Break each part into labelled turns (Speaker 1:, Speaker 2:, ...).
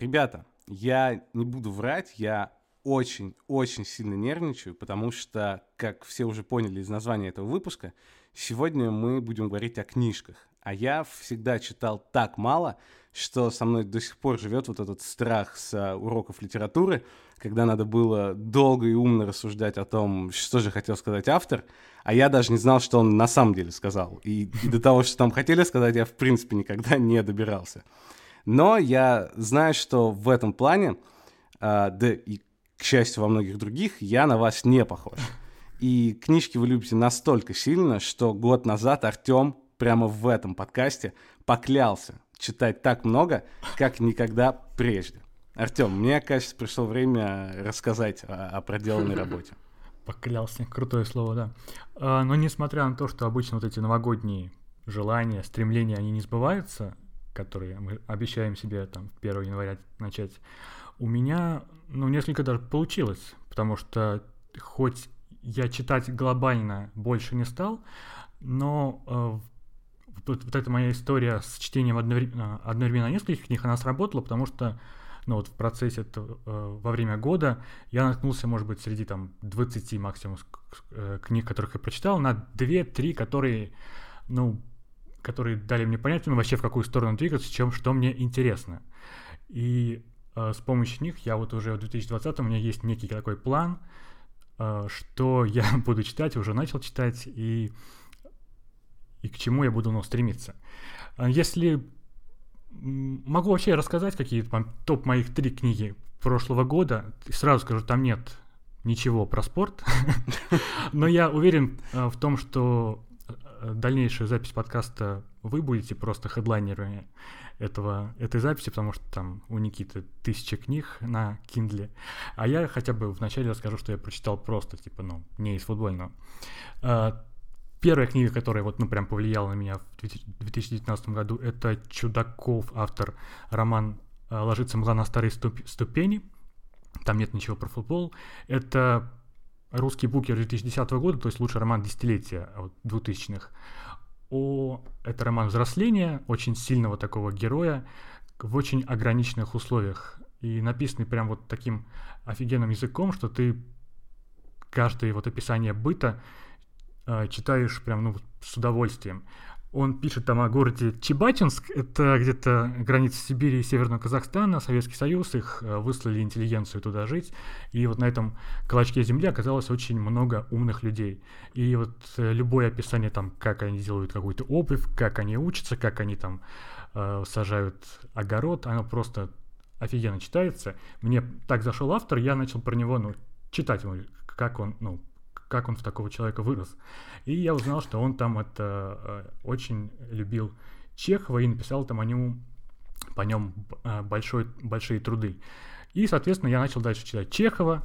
Speaker 1: Ребята, я не буду врать, я очень-очень сильно нервничаю, потому что, как все уже поняли из названия этого выпуска, сегодня мы будем говорить о книжках. А я всегда читал так мало, что со мной до сих пор живет вот этот страх с uh, уроков литературы, когда надо было долго и умно рассуждать о том, что же хотел сказать автор, а я даже не знал, что он на самом деле сказал. И, и до того, что там хотели сказать, я в принципе никогда не добирался. Но я знаю, что в этом плане, uh, да и к счастью во многих других, я на вас не похож. И книжки вы любите настолько сильно, что год назад Артем прямо в этом подкасте поклялся читать так много, как никогда прежде. Артем, мне кажется, пришло время рассказать о, о проделанной работе.
Speaker 2: Поклялся, крутое слово, да. А, но несмотря на то, что обычно вот эти новогодние желания, стремления, они не сбываются, которые мы обещаем себе там 1 января начать, у меня, ну, несколько даже получилось, потому что хоть я читать глобально больше не стал, но э, вот, вот эта моя история с чтением одновременно, одновременно нескольких книг, она сработала, потому что ну, вот в процессе э, во время года я наткнулся, может быть, среди там 20 максимум э, книг, которых я прочитал, на 2-3, которые, ну, которые дали мне понять, ну, вообще в какую сторону двигаться, чем, что мне интересно. И э, с помощью них я вот уже в 2020 у меня есть некий такой план, э, что я буду читать, уже начал читать, и, и к чему я буду ну, стремиться. А если могу вообще рассказать какие-то топ моих три книги прошлого года, сразу скажу, там нет ничего про спорт, но я уверен э, в том, что э, дальнейшая запись подкаста вы будете просто хедлайнерами этого, этой записи, потому что там у Никиты тысяча книг на Kindle, а я хотя бы вначале расскажу, что я прочитал просто, типа, ну, не из футбольного. А, первая книга, которая вот, ну, прям повлияла на меня в 2019 году, это Чудаков, автор роман а, «Ложится мгла на старые ступени», там нет ничего про футбол. Это русский букер 2010 года, то есть лучший роман десятилетия, вот, 2000-х о... Это роман взросления, очень сильного такого героя в очень ограниченных условиях. И написанный прям вот таким офигенным языком, что ты каждое вот описание быта э, читаешь прям ну, с удовольствием. Он пишет там о городе Чебачинск, это где-то граница Сибири и Северного Казахстана, Советский Союз, их э, выслали интеллигенцию туда жить, и вот на этом клочке земли оказалось очень много умных людей. И вот э, любое описание там, как они делают какую-то обувь, как они учатся, как они там э, сажают огород, оно просто офигенно читается. Мне так зашел автор, я начал про него, ну, читать как он, ну, как он в такого человека вырос. И я узнал, что он там это э, очень любил Чехова и написал там о нем, по нем э, большой, большие труды. И, соответственно, я начал дальше читать Чехова,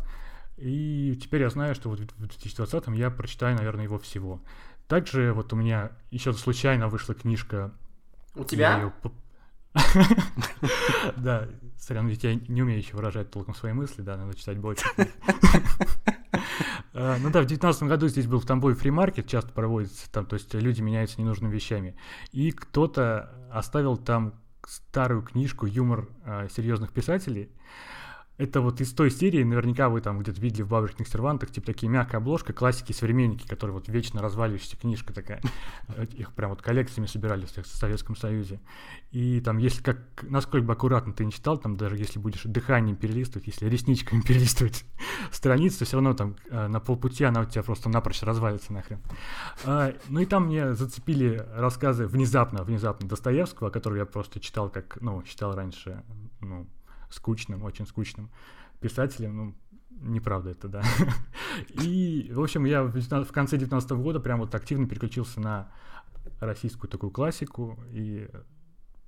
Speaker 2: и теперь я знаю, что вот в 2020 я прочитаю, наверное, его всего. Также вот у меня еще случайно вышла книжка.
Speaker 3: У тебя?
Speaker 2: Да, сорян, ведь я не умею еще выражать толком свои мысли, да, надо читать больше. Э, ну да, в 2019 году здесь был в Тамбове фримаркет, часто проводится там, то есть люди меняются ненужными вещами. И кто-то оставил там старую книжку «Юмор э, серьезных писателей», это вот из той серии, наверняка вы там где-то видели в бабушкиных сервантах, типа такие мягкая обложка, классики современники, которые вот вечно разваливающаяся книжка такая. Их прям вот коллекциями собирали в Советском Союзе. И там, если как, насколько бы аккуратно ты не читал, там даже если будешь дыханием перелистывать, если ресничками перелистывать страницу, все равно там э, на полпути она у тебя просто напрочь развалится нахрен. А, ну и там мне зацепили рассказы внезапно, внезапно Достоевского, который я просто читал как, ну, читал раньше, ну, скучным, очень скучным писателем, ну, неправда это, да. И, в общем, я в конце 19 года прям вот активно переключился на российскую такую классику, и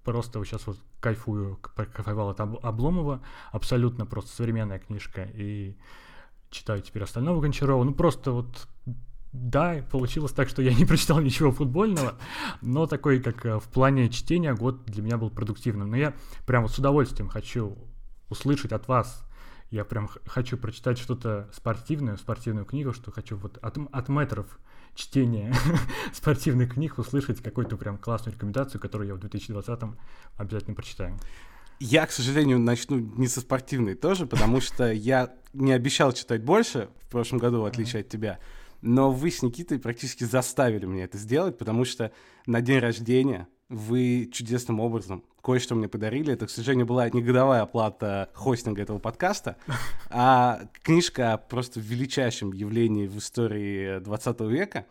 Speaker 2: просто сейчас вот кайфую, кайфовал от Обломова, абсолютно просто современная книжка, и читаю теперь остального Гончарова, ну просто вот да, получилось так, что я не прочитал ничего футбольного, но такой, как э, в плане чтения, год для меня был продуктивным. Но я прям вот с удовольствием хочу услышать от вас. Я прям хочу прочитать что-то спортивное, спортивную книгу, что хочу вот от, от метров чтения спортивных книг услышать какую-то прям классную рекомендацию, которую я в 2020 обязательно прочитаю.
Speaker 1: Я, к сожалению, начну не со спортивной тоже, потому что я не обещал читать больше в прошлом году, в отличие от тебя. Но вы с Никитой практически заставили меня это сделать, потому что на день рождения вы чудесным образом кое-что мне подарили. Это, к сожалению, была не годовая оплата хостинга этого подкаста, а книжка о просто величайшем явлении в истории 20 века,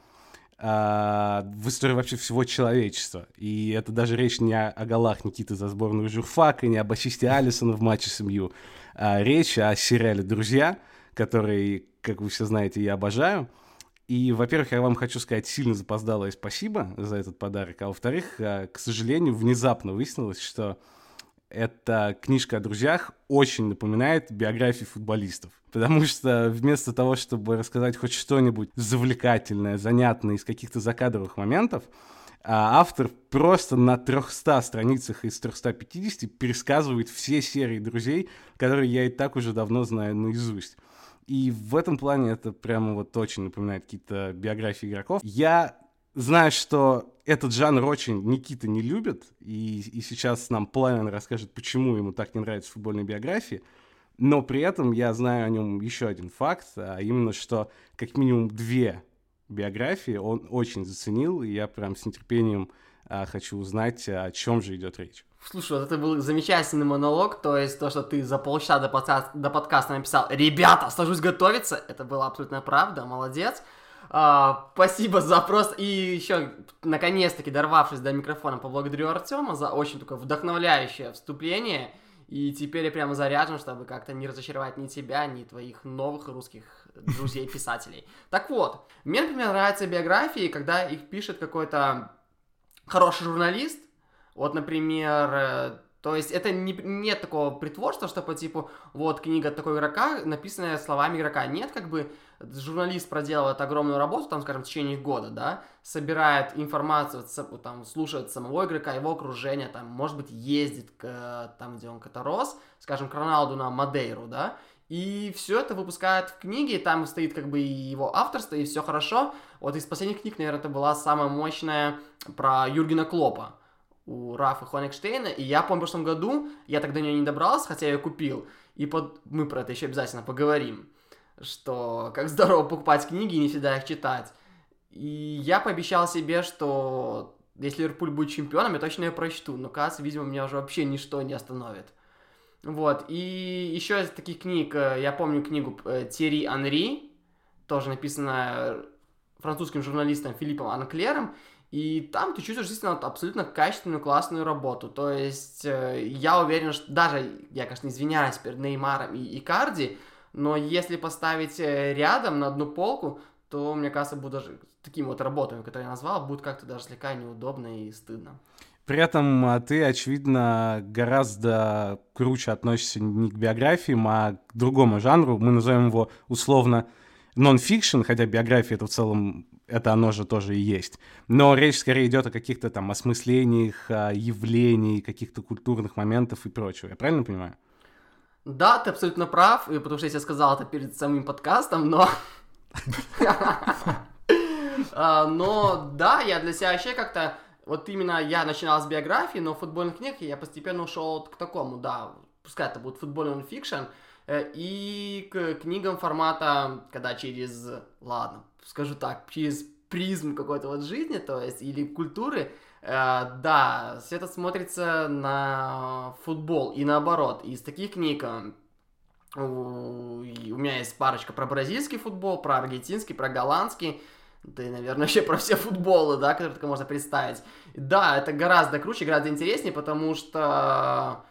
Speaker 1: а, в истории вообще всего человечества. И это даже речь не о, о голах Никиты за сборную журфака, не об ассисте Алисона в матче с МЮ, а речь о сериале «Друзья», который, как вы все знаете, я обожаю. И, во-первых, я вам хочу сказать сильно запоздалое спасибо за этот подарок, а во-вторых, э, к сожалению, внезапно выяснилось, что эта книжка о друзьях очень напоминает биографии футболистов. Потому что вместо того, чтобы рассказать хоть что-нибудь завлекательное, занятное из каких-то закадровых моментов, а, автор просто на 300 страницах из 350 пересказывает все серии друзей, которые я и так уже давно знаю наизусть. И в этом плане это прямо вот очень напоминает какие-то биографии игроков. Я знаю, что этот жанр очень Никита не любит, и, и сейчас нам Пламен расскажет, почему ему так не нравятся футбольные биографии. Но при этом я знаю о нем еще один факт, а именно, что как минимум две биографии он очень заценил, и я прям с нетерпением а, хочу узнать, о чем же идет речь.
Speaker 3: Слушай, вот это был замечательный монолог, то есть то, что ты за полчаса до, подка... до подкаста написал «Ребята, сажусь готовиться», это была абсолютно правда, молодец. А, спасибо за просто... И еще, наконец-таки, дорвавшись до микрофона, поблагодарю Артема за очень такое вдохновляющее вступление. И теперь я прямо заряжен, чтобы как-то не разочаровать ни тебя, ни твоих новых русских друзей-писателей. Так вот, мне, например, нравятся биографии, когда их пишет какой-то хороший журналист, вот, например, э, то есть это не, нет такого притворства, что по типу, вот книга такого игрока, написанная словами игрока. Нет, как бы журналист проделывает огромную работу, там, скажем, в течение года, да, собирает информацию, там, слушает самого игрока, его окружение, там, может быть, ездит к, там, где он когда рос, скажем, к Роналду на Мадейру, да, и все это выпускает в книге, там стоит как бы его авторство, и все хорошо. Вот из последних книг, наверное, это была самая мощная про Юргена Клопа у Рафа Хонекштейна, и я помню, в прошлом году, я тогда до нее не добрался, хотя я ее купил, и под... мы про это еще обязательно поговорим, что как здорово покупать книги и не всегда их читать. И я пообещал себе, что если Ливерпуль будет чемпионом, я точно ее прочту, но, кажется, видимо, меня уже вообще ничто не остановит. Вот, и еще из таких книг, э, я помню книгу э, Терри Анри, тоже написанная французским журналистом Филиппом Анклером, и там ты чувствуешь действительно абсолютно качественную, классную работу. То есть э, я уверен, что даже, я, конечно, извиняюсь перед Неймаром и Икарди, но если поставить э, рядом на одну полку, то, мне кажется, будет даже такими вот работами, которые я назвал, будет как-то даже слегка неудобно и стыдно.
Speaker 1: При этом а, ты, очевидно, гораздо круче относишься не к биографиям, а к другому жанру. Мы назовем его условно нон-фикшн, хотя биография это в целом это оно же тоже и есть. Но речь скорее идет о каких-то там осмыслениях, явлений, каких-то культурных моментов и прочего. Я правильно понимаю?
Speaker 3: Да, ты абсолютно прав, потому что я тебе сказал это перед самим подкастом, но... А, но да, я для себя вообще как-то... Вот именно я начинал с биографии, на футбольных книгах я постепенно ушел к такому, да, пускай это будет футбольный fiction, и к книгам формата, когда через, ладно, скажу так, через призму какой-то вот жизни, то есть, или культуры, э, да, все это смотрится на футбол и наоборот. Из таких книг э, у меня есть парочка про бразильский футбол, про аргентинский, про голландский, да и, наверное, вообще про все футболы, да, которые только можно представить. Да, это гораздо круче, гораздо интереснее, потому что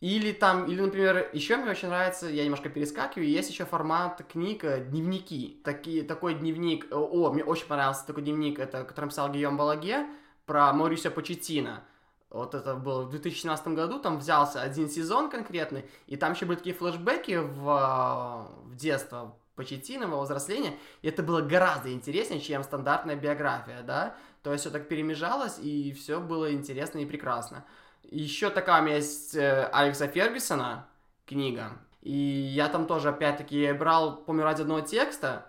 Speaker 3: или там, или, например, еще мне очень нравится, я немножко перескакиваю, есть еще формат книг, э, дневники. Такие, такой дневник, э, о, мне очень понравился такой дневник, это, который писал Гийом Балаге, про Маурисио Почетина. Вот это было в 2017 году, там взялся один сезон конкретный, и там еще были такие флешбеки в, в детство Почетина, во взросление, и это было гораздо интереснее, чем стандартная биография, да, то есть все так перемежалось, и все было интересно и прекрасно. Еще такая у меня есть э, Алекса Фергюсона книга. И я там тоже, опять-таки, брал, помню, ради одного текста,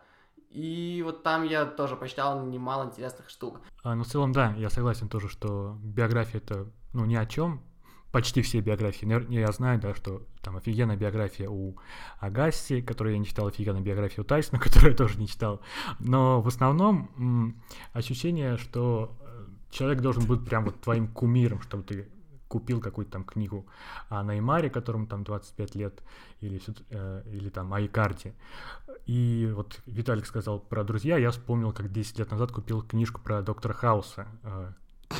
Speaker 3: и вот там я тоже почитал немало интересных штук.
Speaker 2: А, ну, в целом, да, я согласен тоже, что биография это, ну, ни о чем, почти все биографии. Я знаю, да, что там офигенная биография у Агасси, которую я не читал, офигенная биография у Тайсона, которую я тоже не читал. Но в основном ощущение, что э, человек должен быть прям вот твоим кумиром, чтобы ты купил какую-то там книгу о Неймаре, которому там 25 лет, или, э, или там о Икарде. И вот Виталик сказал про друзья, я вспомнил, как 10 лет назад купил книжку про доктора Хауса, э,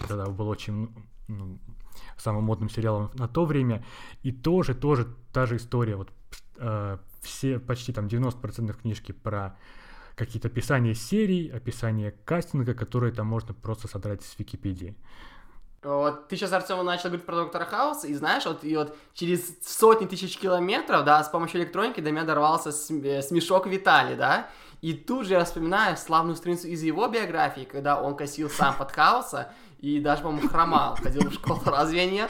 Speaker 2: тогда был очень ну, самым модным сериалом на то время. И тоже, тоже та же история. Вот э, все, почти там 90% книжки про какие-то описания серий, описания кастинга, которые там можно просто содрать с Википедии.
Speaker 3: Вот ты сейчас, Артем, начал говорить про доктора Хауса, и знаешь, вот, и вот через сотни тысяч километров, да, с помощью электроники до меня дорвался э, смешок Виталий, да, и тут же я вспоминаю славную страницу из его биографии, когда он косил сам под Хауса, и даже, по-моему, хромал, ходил в школу, разве нет?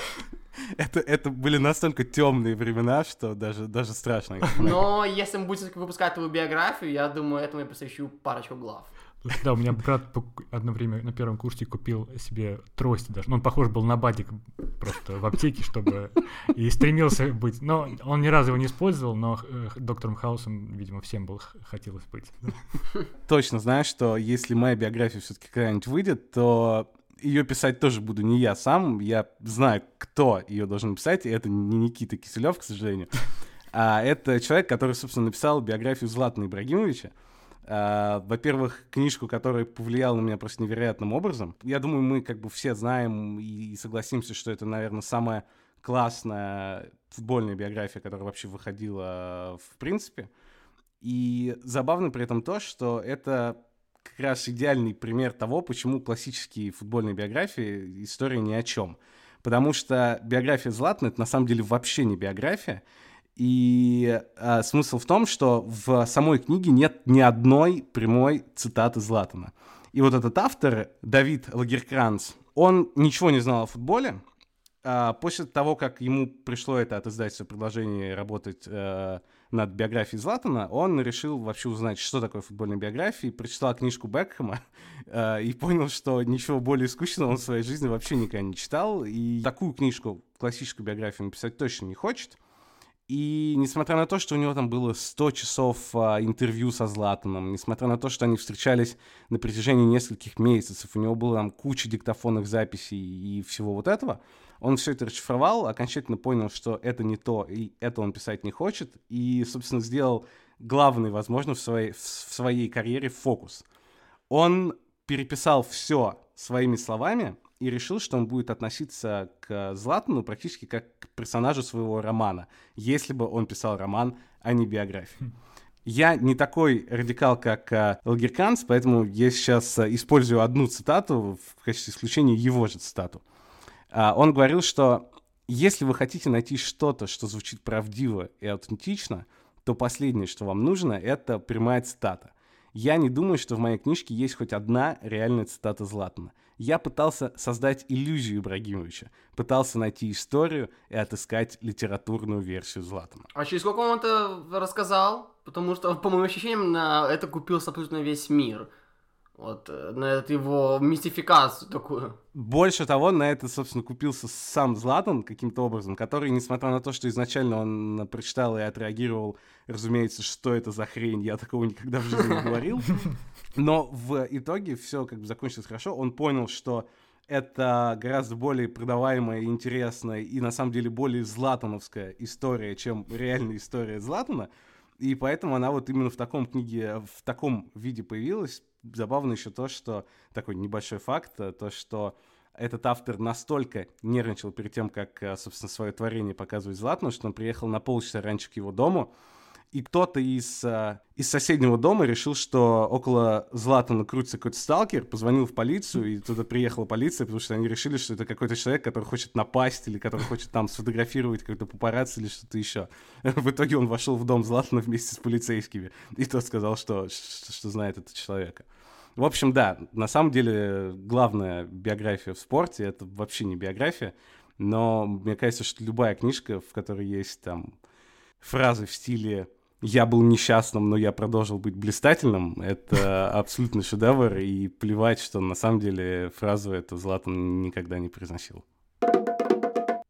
Speaker 1: Это, это были настолько темные времена, что даже, даже страшно.
Speaker 3: Но если мы будем выпускать твою биографию, я думаю, этому я посвящу парочку глав.
Speaker 2: Да, у меня брат одно время на первом курсе купил себе трость даже. Ну, он похож был на бадик просто в аптеке, чтобы... И стремился быть. Но он ни разу его не использовал, но э, доктором Хаусом, видимо, всем был хотелось быть.
Speaker 1: Точно знаешь, что если моя биография все-таки когда-нибудь выйдет, то ее писать тоже буду не я сам. Я знаю, кто ее должен писать, и это не Никита Киселев, к сожалению. А это человек, который, собственно, написал биографию Златана Ибрагимовича. А, во-первых, книжку, которая повлияла на меня просто невероятным образом. Я думаю, мы как бы все знаем и согласимся, что это, наверное, самая классная футбольная биография, которая вообще выходила в принципе. И забавно при этом то, что это как раз идеальный пример того, почему классические футбольные биографии история ни о чем. Потому что биография Златана это на самом деле вообще не биография. И а, смысл в том, что в самой книге нет ни одной прямой цитаты Златана. И вот этот автор, Давид Лагеркранц, он ничего не знал о футболе. А, после того, как ему пришло это от издательства предложение работать а, над биографией Златана, он решил вообще узнать, что такое футбольная биография, прочитал книжку Бекхэма э, и понял, что ничего более скучного он в своей жизни вообще никогда не читал, и такую книжку, классическую биографию написать точно не хочет. И несмотря на то, что у него там было 100 часов а, интервью со Златаном, несмотря на то, что они встречались на протяжении нескольких месяцев, у него было там куча диктофонных записей и всего вот этого, он все это расшифровал, окончательно понял, что это не то, и это он писать не хочет, и, собственно, сделал главный, возможно, в своей, в своей карьере фокус. Он переписал все своими словами и решил, что он будет относиться к Златану практически как к персонажу своего романа, если бы он писал роман, а не биографию. Я не такой радикал, как э, Элгерканс, поэтому я сейчас э, использую одну цитату в качестве исключения его же цитату. А, он говорил, что если вы хотите найти что-то, что звучит правдиво и аутентично, то последнее, что вам нужно, это прямая цитата. Я не думаю, что в моей книжке есть хоть одна реальная цитата Златана. Я пытался создать иллюзию Ибрагимовича, пытался найти историю и отыскать литературную версию Златана.
Speaker 3: А через сколько он это рассказал? Потому что, по моим ощущениям, на это купился абсолютно весь мир. Вот, э, на эту его мистификацию такую.
Speaker 1: Больше того, на это, собственно, купился сам Златан каким-то образом, который, несмотря на то, что изначально он прочитал и отреагировал, разумеется, что это за хрень, я такого никогда в жизни не говорил. Но в итоге все как бы закончилось хорошо. Он понял, что это гораздо более продаваемая, интересная и на самом деле более златановская история, чем реальная история Златана. И поэтому она вот именно в таком книге, в таком виде появилась. Забавно еще то, что такой небольшой факт, э, то, что этот автор настолько нервничал перед тем, как, э, собственно, свое творение показывать Златну, что он приехал на полчаса раньше к его дому, и кто-то из, э, из соседнего дома решил, что около Златана крутится какой-то сталкер, позвонил в полицию, и туда приехала полиция, потому что они решили, что это какой-то человек, который хочет напасть, или который хочет там сфотографировать какой-то папарацци или что-то еще. В итоге он вошел в дом Златана вместе с полицейскими, и тот сказал, что, что, что знает этого человека. В общем, да, на самом деле главная биография в спорте — это вообще не биография, но мне кажется, что любая книжка, в которой есть там фразы в стиле я был несчастным, но я продолжил быть блистательным, это абсолютно шедевр, и плевать, что на самом деле фразу эту Златан никогда не произносил.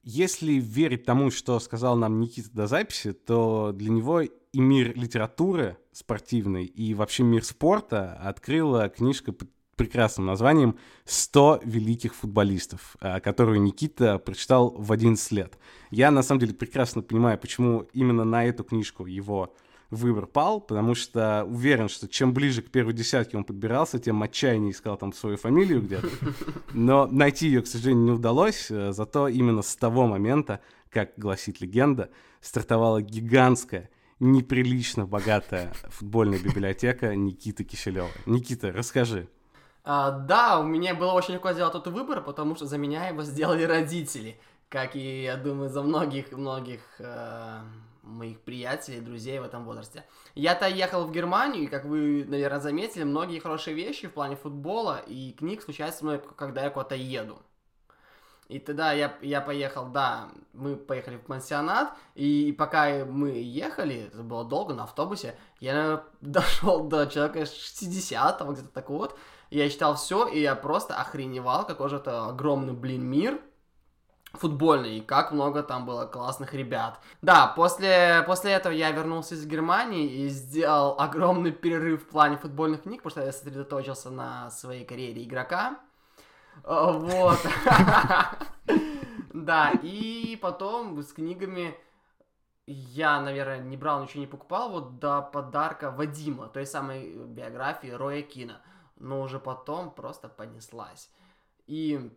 Speaker 1: Если верить тому, что сказал нам Никита до записи, то для него и мир литературы спортивной, и вообще мир спорта открыла книжка под прекрасным названием «100 великих футболистов», а, которую Никита прочитал в 11 лет. Я, на самом деле, прекрасно понимаю, почему именно на эту книжку его выбор пал, потому что уверен, что чем ближе к первой десятке он подбирался, тем отчаяннее искал там свою фамилию где-то. Но найти ее, к сожалению, не удалось, э, зато именно с того момента, как гласит легенда, стартовала гигантская, неприлично богатая футбольная библиотека Никиты Киселева. Никита, расскажи.
Speaker 3: А, да, у меня было очень легко сделать этот выбор, потому что за меня его сделали родители. Как и, я думаю, за многих-многих э, моих приятелей, друзей в этом возрасте. Я-то ехал в Германию, и, как вы, наверное, заметили, многие хорошие вещи в плане футбола и книг случаются со мной, когда я куда-то еду. И тогда я, я поехал, да, мы поехали в пансионат, и пока мы ехали, это было долго, на автобусе, я, наверное, дошел до человека 60 где-то так вот, я читал все, и я просто охреневал, какой же это огромный, блин, мир, футбольный, и как много там было классных ребят. Да, после, после этого я вернулся из Германии и сделал огромный перерыв в плане футбольных книг, потому что я сосредоточился на своей карьере игрока. Вот. Да, и потом с книгами я, наверное, не брал, ничего не покупал, вот до подарка Вадима, той самой биографии Роя Кина. Но уже потом просто понеслась. И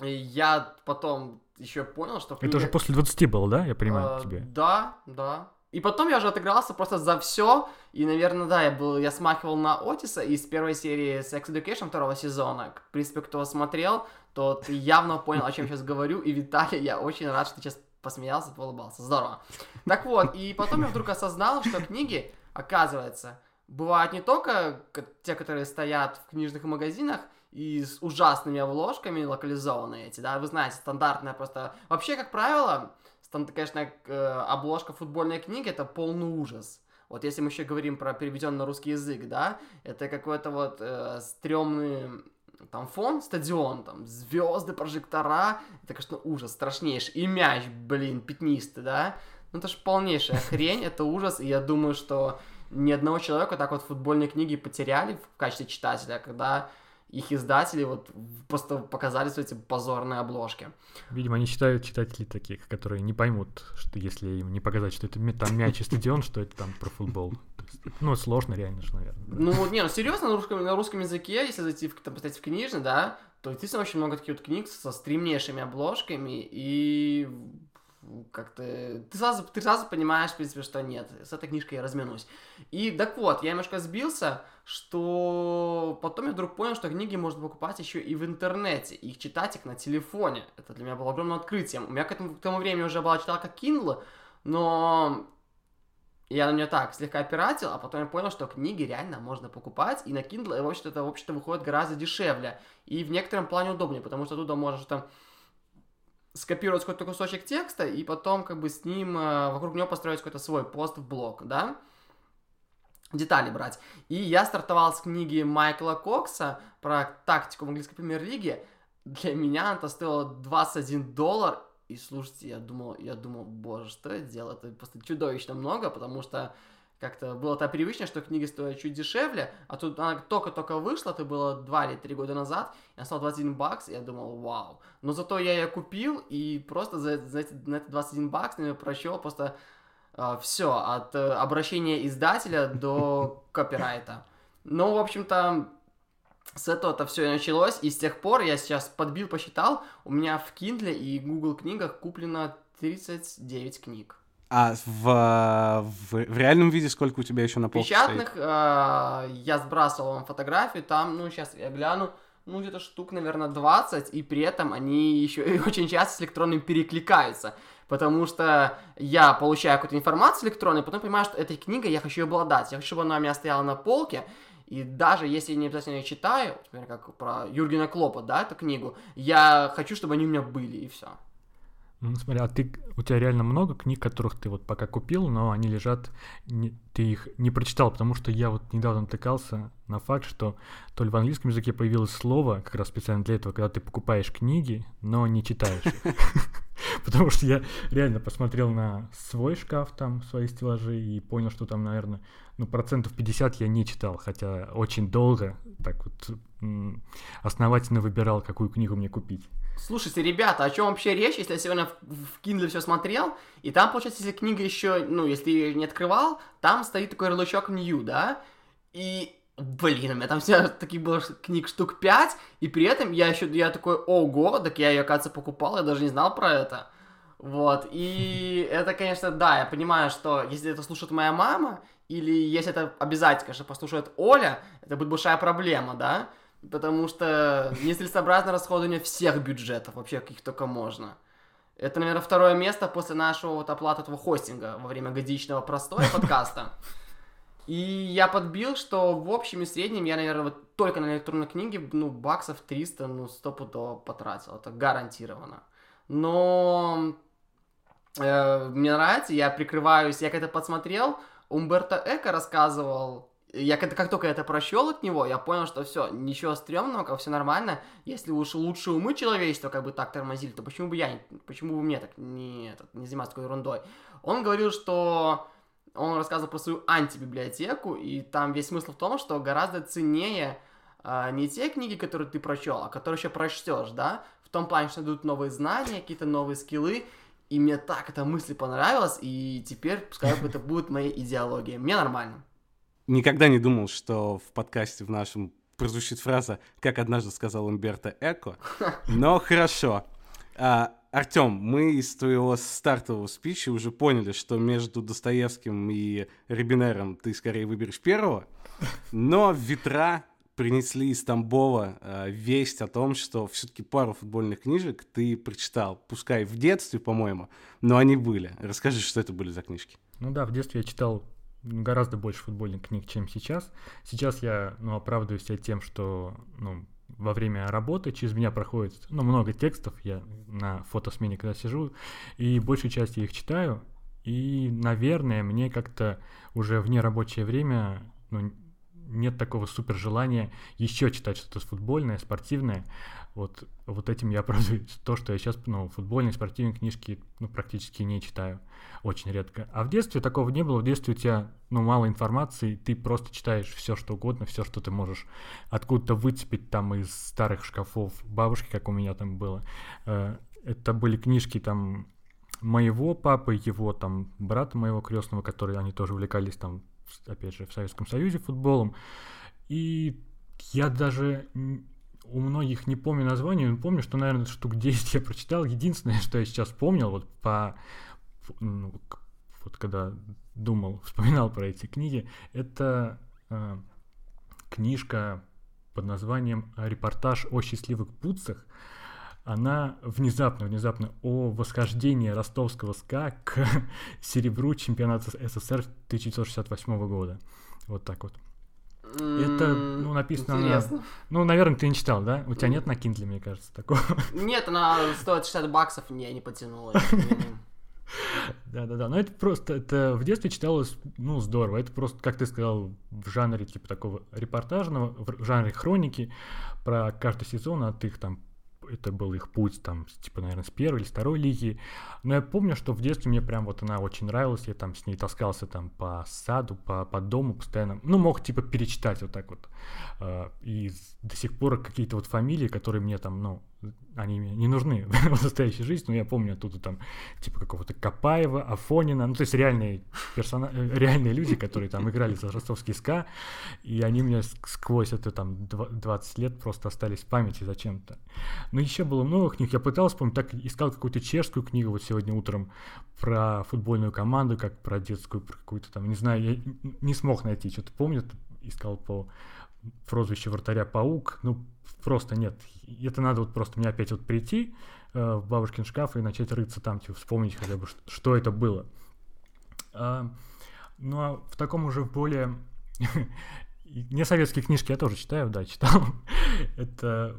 Speaker 3: я потом еще понял, что...
Speaker 2: Это уже после 20 было, да? Я понимаю
Speaker 3: э,
Speaker 2: тебе.
Speaker 3: Да, да. И потом я уже отыгрался просто за все. И, наверное, да, я был, я смахивал на Отиса из первой серии Sex Education второго сезона. В принципе, кто смотрел, тот явно понял, о чем сейчас говорю. И Виталий, я очень рад, что ты сейчас посмеялся, улыбался. Здорово. Так вот, и потом я вдруг осознал, что книги, оказывается, бывают не только те, которые стоят в книжных магазинах, и с ужасными обложками локализованные эти, да, вы знаете, стандартная просто... Вообще, как правило, стандарт, конечно, э, обложка футбольной книги это полный ужас. Вот если мы еще говорим про переведенный на русский язык, да, это какой-то вот э, стрёмный там фон, стадион, там звезды, прожектора, это, конечно, ужас страшнейший. И мяч, блин, пятнистый, да. Ну это же полнейшая хрень, это ужас, и я думаю, что ни одного человека так вот футбольные книги потеряли в качестве читателя, когда их издатели вот просто показали свои эти позорные обложки.
Speaker 2: Видимо, они считают читателей таких, которые не поймут, что если им не показать, что это там мяч и стадион, что это там про футбол. Ну, сложно реально же, наверное.
Speaker 3: Ну, не, ну серьезно, на русском, на русском языке, если зайти в, там, в книжный, да, то действительно очень много таких вот книг со стремнейшими обложками, и как-то ты сразу, ты сразу понимаешь, в принципе, что нет, с этой книжкой я разминусь. И так вот, я немножко сбился, что потом я вдруг понял, что книги можно покупать еще и в интернете, и их читать их на телефоне. Это для меня было огромным открытием. У меня к этому, к тому времени уже была читалка Kindle, но я на нее так слегка пиратил, а потом я понял, что книги реально можно покупать, и на Kindle, в общем-то, это, в общем-то, выходит гораздо дешевле, и в некотором плане удобнее, потому что туда можешь там скопировать какой-то кусочек текста и потом как бы с ним, э, вокруг него построить какой-то свой пост в блог, да, детали брать. И я стартовал с книги Майкла Кокса про тактику в английской премьер-лиге. Для меня это стоило 21 доллар. И слушайте, я думал, я думал, боже, что я делаю? Это просто чудовищно много, потому что как-то было так привычно, что книги стоят чуть дешевле, а тут она только-только вышла, это было 2 или 3 года назад, и она стала 21 бакс, и я думал, вау. Но зато я ее купил, и просто за, за эти, на эти 21 бакс я прощел просто э, все, от э, обращения издателя до копирайта. Ну, в общем-то, с этого это все и началось, и с тех пор я сейчас подбил, посчитал, у меня в Kindle и Google книгах куплено 39 книг.
Speaker 1: А в, в, в реальном виде сколько у тебя еще на полке
Speaker 3: Печатных э, я сбрасывал вам фотографию, там, ну, сейчас я гляну, ну, где-то штук, наверное, 20, и при этом они еще очень часто с электронным перекликаются, потому что я получаю какую-то информацию электронную, потом понимаю, что этой книгой я хочу обладать, я хочу, чтобы она у меня стояла на полке, и даже если я не обязательно ее читаю, например, как про Юргена Клопа, да, эту книгу, я хочу, чтобы они у меня были, и все.
Speaker 2: Ну, смотри, а ты, у тебя реально много книг, которых ты вот пока купил, но они лежат, не, ты их не прочитал, потому что я вот недавно натыкался на факт, что то ли в английском языке появилось слово, как раз специально для этого, когда ты покупаешь книги, но не читаешь потому что я реально посмотрел на свой шкаф, там, свои стеллажи, и понял, что там, наверное, ну, процентов 50 я не читал, хотя очень долго так вот основательно выбирал, какую книгу мне купить.
Speaker 3: Слушайте, ребята, о чем вообще речь, если я сегодня в Kindle все смотрел, и там, получается, если книга еще, ну, если ее не открывал, там стоит такой ярлычок New, да, и Блин, у меня там все таких было книг штук 5, и при этом я еще, я такой, ого, так я ее, оказывается, покупал, я даже не знал про это. Вот, и это, конечно, да, я понимаю, что если это слушает моя мама, или если это обязательно, конечно, послушает Оля, это будет большая проблема, да, потому что нецелесообразно расходование всех бюджетов, вообще каких только можно. Это, наверное, второе место после нашего вот оплаты этого хостинга во время годичного простоя подкаста. И я подбил, что в общем и среднем я, наверное, вот только на электронной книге, ну, баксов 300, ну, стопудово потратил. Это гарантированно. Но э, мне нравится, я прикрываюсь, я когда подсмотрел, Умберто Эко рассказывал, я когда, как только это прощел от него, я понял, что все, ничего стрёмного, как все нормально. Если уж лучшие умы человечества как бы так тормозили, то почему бы я, почему бы мне так не, этот, не заниматься такой ерундой? Он говорил, что он рассказывал про свою антибиблиотеку, и там весь смысл в том, что гораздо ценнее э, не те книги, которые ты прочел, а которые еще прочтешь, да, в том плане, что дают новые знания, какие-то новые скиллы, и мне так эта мысль понравилась, и теперь пускай это будет моей идеологией. Мне нормально.
Speaker 1: Никогда не думал, что в подкасте в нашем прозвучит фраза «как однажды сказал Умберто Эко», но хорошо. А, Артем, мы из твоего стартового спича уже поняли, что между Достоевским и Рибинером ты скорее выберешь первого, но ветра принесли из Тамбова э, весть о том, что все-таки пару футбольных книжек ты прочитал, пускай в детстве, по-моему, но они были. Расскажи, что это были за книжки.
Speaker 2: Ну да, в детстве я читал гораздо больше футбольных книг, чем сейчас. Сейчас я ну, оправдываю себя тем, что ну, во время работы через меня проходит ну, много текстов, я на фотосмене когда сижу, и большую часть я их читаю, и, наверное, мне как-то уже в нерабочее время ну, нет такого супер желания еще читать что-то футбольное, спортивное. Вот, вот этим я оправдываю то, что я сейчас ну, футбольные, спортивные книжки ну, практически не читаю. Очень редко. А в детстве такого не было. В детстве у тебя ну, мало информации, ты просто читаешь все, что угодно, все, что ты можешь откуда-то выцепить там из старых шкафов бабушки, как у меня там было. Э, это были книжки там моего папы, его там брата моего крестного, которые они тоже увлекались там, опять же, в Советском Союзе футболом. И я даже у многих не помню название, но помню, что, наверное, штук 10 я прочитал. Единственное, что я сейчас помнил, вот по... Ну, вот когда думал, вспоминал про эти книги, это э, книжка под названием «Репортаж о счастливых путцах». Она внезапно, внезапно о восхождении ростовского СКА к серебру чемпионата СССР 1968 года. Вот так вот. Это, ну, написано
Speaker 3: Интересно.
Speaker 2: на... Ну, наверное, ты не читал, да? У тебя нет на Kindle, мне кажется, такого?
Speaker 3: Нет, она стоит 60 баксов, не, не потянула.
Speaker 2: Да-да-да, но это просто, это в детстве читалось, ну, здорово. Это просто, как ты сказал, в жанре типа такого репортажного, в жанре хроники про каждый сезон от их там это был их путь, там, типа, наверное, с первой или второй лиги. Но я помню, что в детстве мне прям вот она очень нравилась, я там с ней таскался там по саду, по, по дому постоянно. Ну, мог, типа, перечитать вот так вот. А, и до сих пор какие-то вот фамилии, которые мне там, ну, они мне не нужны в настоящей жизни, но я помню оттуда там, типа, какого-то Капаева, Афонина, ну, то есть реальные, персона... Э, реальные люди, которые там играли за ростовский СКА, и они мне сквозь это там 20 лет просто остались в памяти зачем-то. Но еще было много книг, я пытался, помню, так искал какую-то чешскую книгу вот сегодня утром про футбольную команду, как про детскую, про какую-то там, не знаю, я не смог найти, что-то помню, искал по прозвище вратаря Паук, ну, просто нет. Это надо вот просто мне опять вот прийти э, в бабушкин шкаф и начать рыться там, типа, вспомнить хотя бы, что, это было. А, ну, а в таком уже более... Не советские книжки я тоже читаю, да, читал. это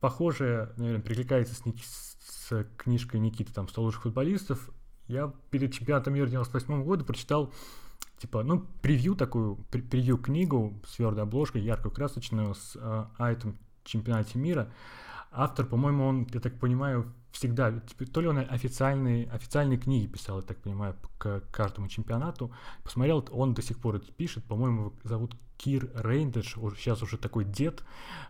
Speaker 2: похоже, наверное, прикликается с, с книжкой Никиты, там, «100 лучших футболистов». Я перед чемпионатом мира 98 года прочитал типа, ну, превью такую, превью книгу с твердой обложкой, яркую, красочную, с э, о этом чемпионате мира. Автор, по-моему, он, я так понимаю, всегда, типа, то ли он официальные, официальные книги писал, я так понимаю, к каждому чемпионату. Посмотрел, он до сих пор это пишет, по-моему, зовут Кир Рейндедж, сейчас уже такой дед.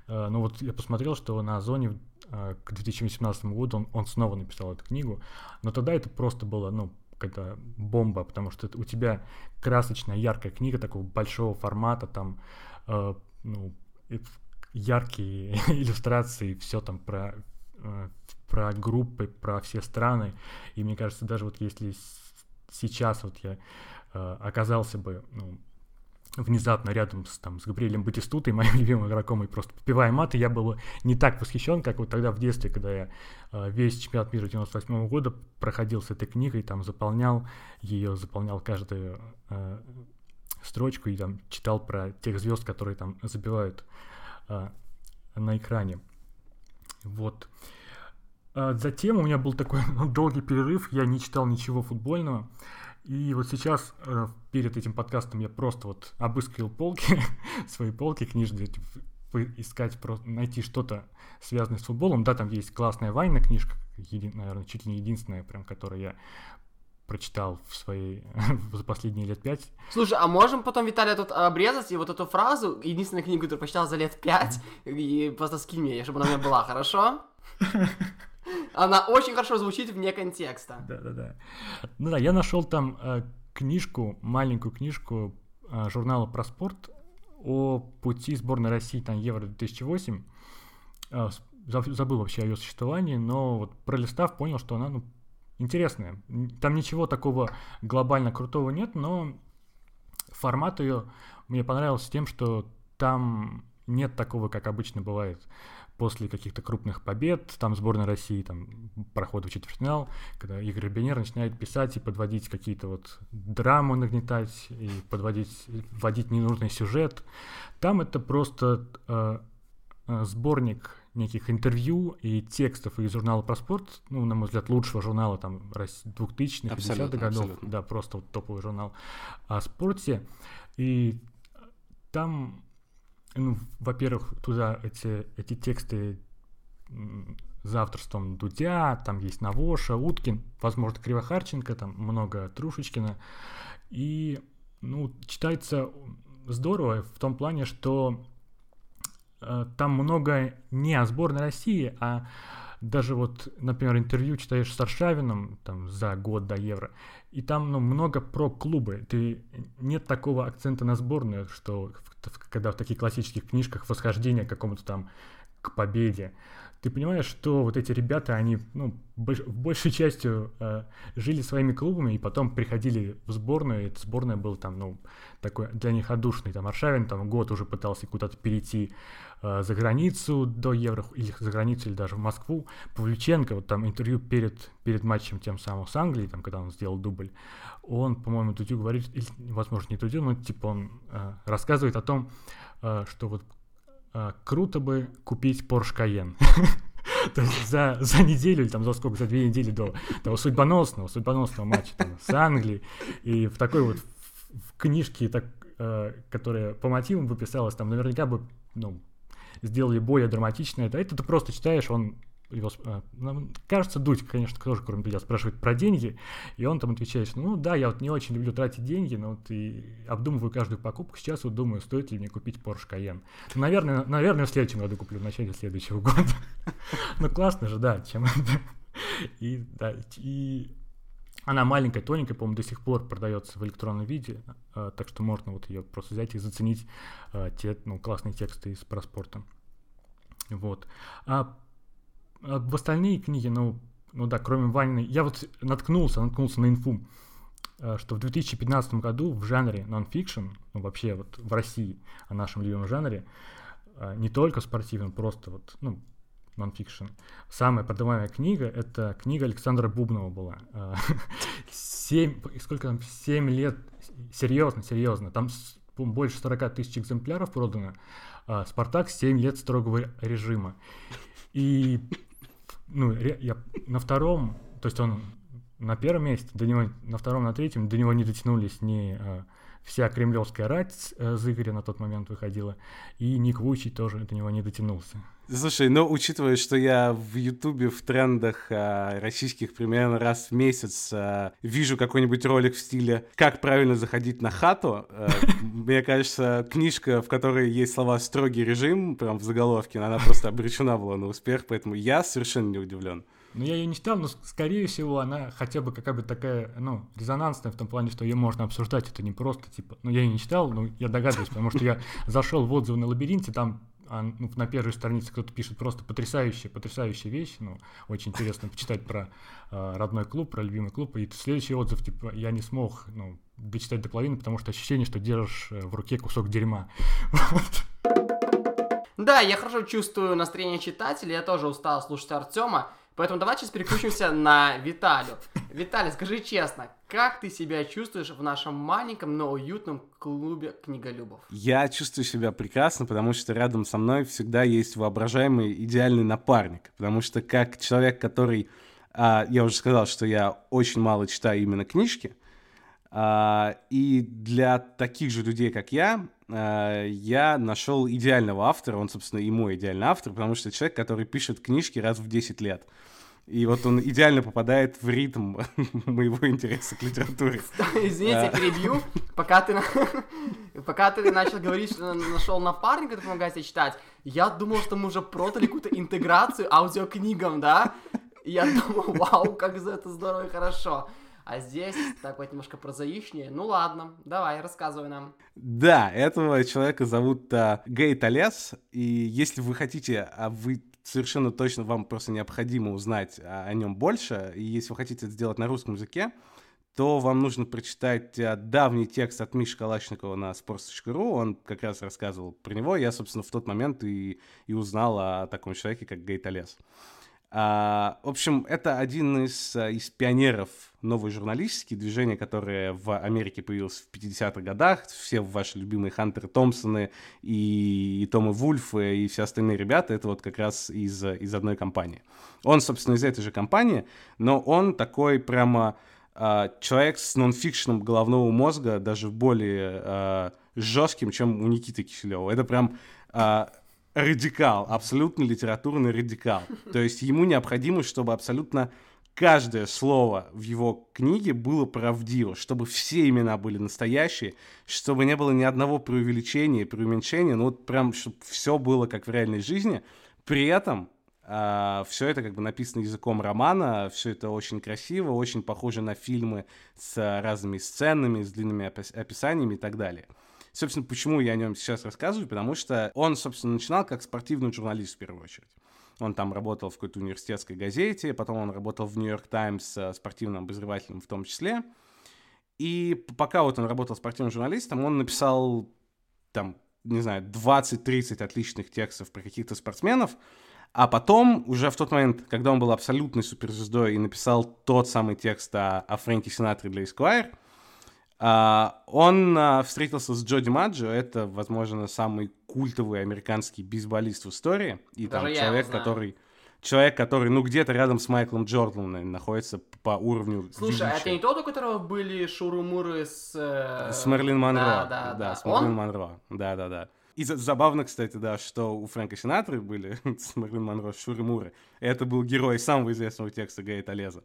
Speaker 2: Э, но вот я посмотрел, что на Озоне э, к 2018 году он, он снова написал эту книгу. Но тогда это просто было, ну, какая-то бомба, потому что у тебя красочная, яркая книга такого большого формата, там, э, ну, яркие иллюстрации, все там про Э, про группы, про все страны. И мне кажется, даже вот если сейчас вот я э, оказался бы ну, внезапно рядом с, там, с Габриэлем Батистутой, моим любимым игроком, и просто попивая маты, я был не так восхищен, как вот тогда в детстве, когда я э, весь чемпионат мира 98 -го года проходил с этой книгой, там заполнял ее, заполнял каждую э, строчку и там читал про тех звезд, которые там забивают э, на экране. Вот. А затем у меня был такой долгий перерыв, я не читал ничего футбольного. И вот сейчас, э, перед этим подкастом, я просто вот обыскивал полки, свои полки книжные, искать, просто найти что-то связанное с футболом. Да, там есть классная Вайна книжка, еди, наверное, чуть ли не единственная, прям, которую я прочитал в своей за последние лет пять.
Speaker 3: Слушай, а можем потом, Виталий, тут обрезать и вот эту фразу, единственную книгу, которую прочитал за лет пять, и просто скинь мне, чтобы она у меня была, хорошо? Она очень хорошо звучит вне контекста.
Speaker 2: Да-да-да. Ну да, я нашел там э, книжку, маленькую книжку э, журнала про спорт о пути сборной России там Евро 2008. Э, забыл вообще о ее существовании, но вот пролистав, понял, что она ну, интересная. Там ничего такого глобально крутого нет, но формат ее мне понравился тем, что там нет такого, как обычно бывает после каких-то крупных побед, там сборная России там проходит в четвертьфинал, когда Игорь Бенер начинает писать и подводить какие-то вот драмы нагнетать и подводить, вводить ненужный сюжет. Там это просто э, э, сборник неких интервью и текстов из журнала про спорт, ну, на мой взгляд, лучшего журнала там 2000-х, 50-х годов, абсолютно. да, просто вот топовый журнал о спорте. И там ну, во-первых, туда эти, эти тексты за авторством Дудя, там есть Навоша, Уткин, возможно, Кривохарченко, там много Трушечкина. И, ну, читается здорово в том плане, что там много не о сборной России, а даже вот, например, интервью читаешь с Аршавином там, за год до Евро, и там ну, много про клубы. Ты, нет такого акцента на сборную, что когда в таких классических книжках восхождение к какому-то там к победе. Ты понимаешь, что вот эти ребята, они ну, больш, большей частью э, жили своими клубами и потом приходили в сборную, и эта сборная была там, ну, такой для них одушный. Там Аршавин там год уже пытался куда-то перейти э, за границу до Евро, или за границу, или даже в Москву. Павлюченко, вот там интервью перед, перед матчем тем самым с Англией, там, когда он сделал дубль, он, по-моему, Дудю говорит, или, возможно, не Дудю, но типа он э, рассказывает о том, э, что вот круто бы купить Porsche Cayenne. То есть за, за неделю, или там за сколько, за две недели до того судьбоносного, судьбоносного матча там, с Англией, и в такой вот в книжке, так, э, которая по мотивам выписалась, там наверняка бы, ну, сделали более драматично это. Это ты просто читаешь, он его, э, кажется, Дудь, конечно, тоже, кроме Дудя, спрашивает про деньги, и он там отвечает, что, ну да, я вот не очень люблю тратить деньги, но вот и обдумываю каждую покупку, сейчас вот думаю, стоит ли мне купить Porsche Cayenne. Наверное, наверное, в следующем году куплю, в начале следующего года. Ну, классно же, да, чем это. И, да, и она маленькая, тоненькая, по-моему, до сих пор продается в электронном виде, э, так что можно вот ее просто взять и заценить э, те ну, классные тексты из проспорта. Вот. А в остальные книги, ну, ну да, кроме Ваниной, я вот наткнулся, наткнулся на инфу, э, что в 2015 году в жанре нон-фикшн, ну вообще вот в России, о нашем любимом жанре, э, не только спортивном, просто вот, ну, нон-фикшн. Самая продаваемая книга — это книга Александра Бубнова была. Э, семь, сколько там, семь лет, серьезно, серьезно, там больше 40 тысяч экземпляров продано. «Спартак. 7 лет строгого режима». И ну, я на втором, то есть он на первом месте, до него, на втором, на третьем, до него не дотянулись ни а, вся кремлевская рать э, Зыгоря на тот момент выходила, и Ник Вучи тоже до него не дотянулся.
Speaker 1: Слушай, ну, учитывая, что я в Ютубе в трендах а, российских примерно раз в месяц а, вижу какой-нибудь ролик в стиле «Как правильно заходить на хату», а, мне кажется, книжка, в которой есть слова «строгий режим», прям в заголовке, она просто обречена была на успех, поэтому я совершенно не удивлен.
Speaker 2: Ну, я ее не читал, но, скорее всего, она хотя бы какая бы такая, ну, резонансная в том плане, что ее можно обсуждать. Это не просто, типа, ну, я ее не читал, но я догадываюсь, потому что я зашел в отзывы на лабиринте, там ну, на первой странице кто-то пишет просто потрясающие, потрясающие вещи, ну, очень интересно почитать про э, родной клуб, про любимый клуб, и следующий отзыв, типа, я не смог, ну, дочитать до половины, потому что ощущение, что держишь э, в руке кусок дерьма.
Speaker 3: Да, я хорошо чувствую настроение читателя, я тоже устал слушать Артема, Поэтому давай сейчас переключимся на Виталию. Виталий, скажи честно, как ты себя чувствуешь в нашем маленьком, но уютном клубе книголюбов?
Speaker 1: Я чувствую себя прекрасно, потому что рядом со мной всегда есть воображаемый идеальный напарник. Потому что как человек, который... А, я уже сказал, что я очень мало читаю именно книжки, а, и для таких же людей, как я, я нашел идеального автора, он, собственно, и мой идеальный автор, потому что человек, который пишет книжки раз в 10 лет. И вот он идеально попадает в ритм моего интереса к литературе.
Speaker 3: Извините, я перебью. Пока ты, пока ты начал говорить, что нашел напарника, который помогает тебе читать, я думал, что мы уже продали какую-то интеграцию аудиокнигам, да? И я думал, вау, как за это здорово и хорошо. А здесь так вот немножко прозаичнее. Ну ладно, давай, рассказывай нам.
Speaker 1: Да, этого человека зовут а, Гей и если вы хотите, а вы совершенно точно вам просто необходимо узнать о, о нем больше, и если вы хотите это сделать на русском языке, то вам нужно прочитать а, давний текст от Миши Калашникова на sports.ru. Он как раз рассказывал про него. Я, собственно, в тот момент и, и узнал о таком человеке, как Гей Талес. А, в общем, это один из, а, из пионеров новой журналистики, движение, которое в Америке появилось в 50-х годах. Все ваши любимые Хантеры Томпсоны и, и Томы Вульфы и все остальные ребята, это вот как раз из, из одной компании. Он, собственно, из этой же компании, но он такой прямо э, человек с нонфикшеном головного мозга, даже более э, жестким, чем у Никиты Киселева. Это прям... Э, радикал, абсолютно литературный радикал. То есть ему необходимо, чтобы абсолютно каждое слово в его книге было правдиво, чтобы все имена были настоящие, чтобы не было ни одного преувеличения, преуменьшения, ну вот прям, чтобы все было как в реальной жизни. При этом Uh, а, все это как бы написано языком романа, все это очень красиво, очень похоже на фильмы с разными сценами, с длинными опис- описаниями и так далее. Собственно, почему я о нем сейчас рассказываю, потому что он, собственно, начинал как спортивный журналист в первую очередь. Он там работал в какой-то университетской газете, потом он работал в Нью-Йорк Таймс спортивным обозревателем в том числе. И пока вот он работал спортивным журналистом, он написал там, не знаю, 20-30 отличных текстов про каких-то спортсменов, а потом, уже в тот момент, когда он был абсолютной суперзвездой и написал тот самый текст о, о Фрэнке Синатре для Esquire, он uh, встретился с Джоди Маджо, это, возможно, самый культовый американский бейсболист в истории, и Даже там человек, который человек, который, ну, где-то рядом с Майклом Джорданом находится по уровню
Speaker 3: Слушай, величия. а это не тот, у которого были шурумуры с...
Speaker 1: Э... С Мерлин Монро. Да, да, да. да с Мерлин Он? Монро, да-да-да. И забавно, кстати, да, что у Фрэнка Синатры были с Мерлин Монро шурумуры. Это был герой самого известного текста Гая Толеза.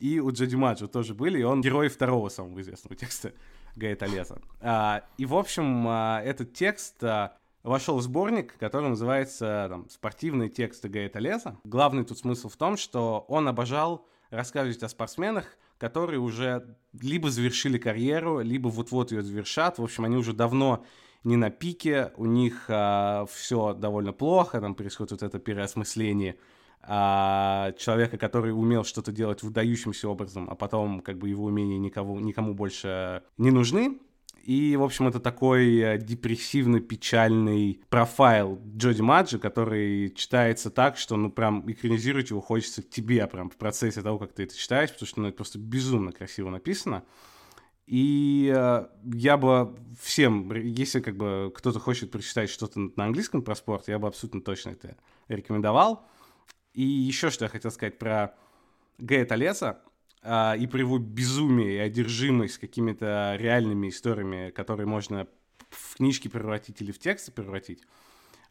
Speaker 1: И у Джоди Маджо тоже были, и он герой второго самого известного текста Гая Толеза. А, и, в общем, а, этот текст а, вошел в сборник, который называется там, «Спортивные тексты Гая Толеза». Главный тут смысл в том, что он обожал рассказывать о спортсменах, которые уже либо завершили карьеру, либо вот-вот ее завершат. В общем, они уже давно не на пике, у них а, все довольно плохо, там происходит вот это переосмысление а, человека, который умел что-то делать выдающимся образом, а потом как бы его умения никого, никому больше не нужны. И, в общем, это такой э, депрессивно-печальный профайл Джоди Маджи, который читается так, что, ну, прям экранизировать его хочется тебе прям в процессе того, как ты это читаешь, потому что, ну, это просто безумно красиво написано. И э, я бы всем, если как бы кто-то хочет прочитать что-то на английском про спорт, я бы абсолютно точно это рекомендовал. И еще что я хотел сказать про Гея Толеса. а, и про его безумие и одержимость какими-то реальными историями, которые можно в книжки превратить или в тексты превратить,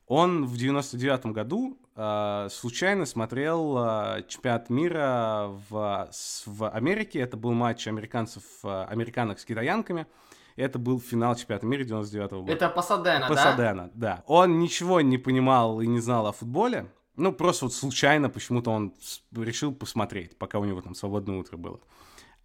Speaker 1: он в 99 году э, случайно смотрел э, чемпионат мира в, в Америке. Это был матч американцев, э, американок с китаянками. Это был финал чемпионата мира 99 года.
Speaker 3: Это Пасадена,
Speaker 1: Пасадена, да? да. Он ничего не понимал и не знал о футболе. Ну, просто вот случайно почему-то он решил посмотреть, пока у него там свободное утро было.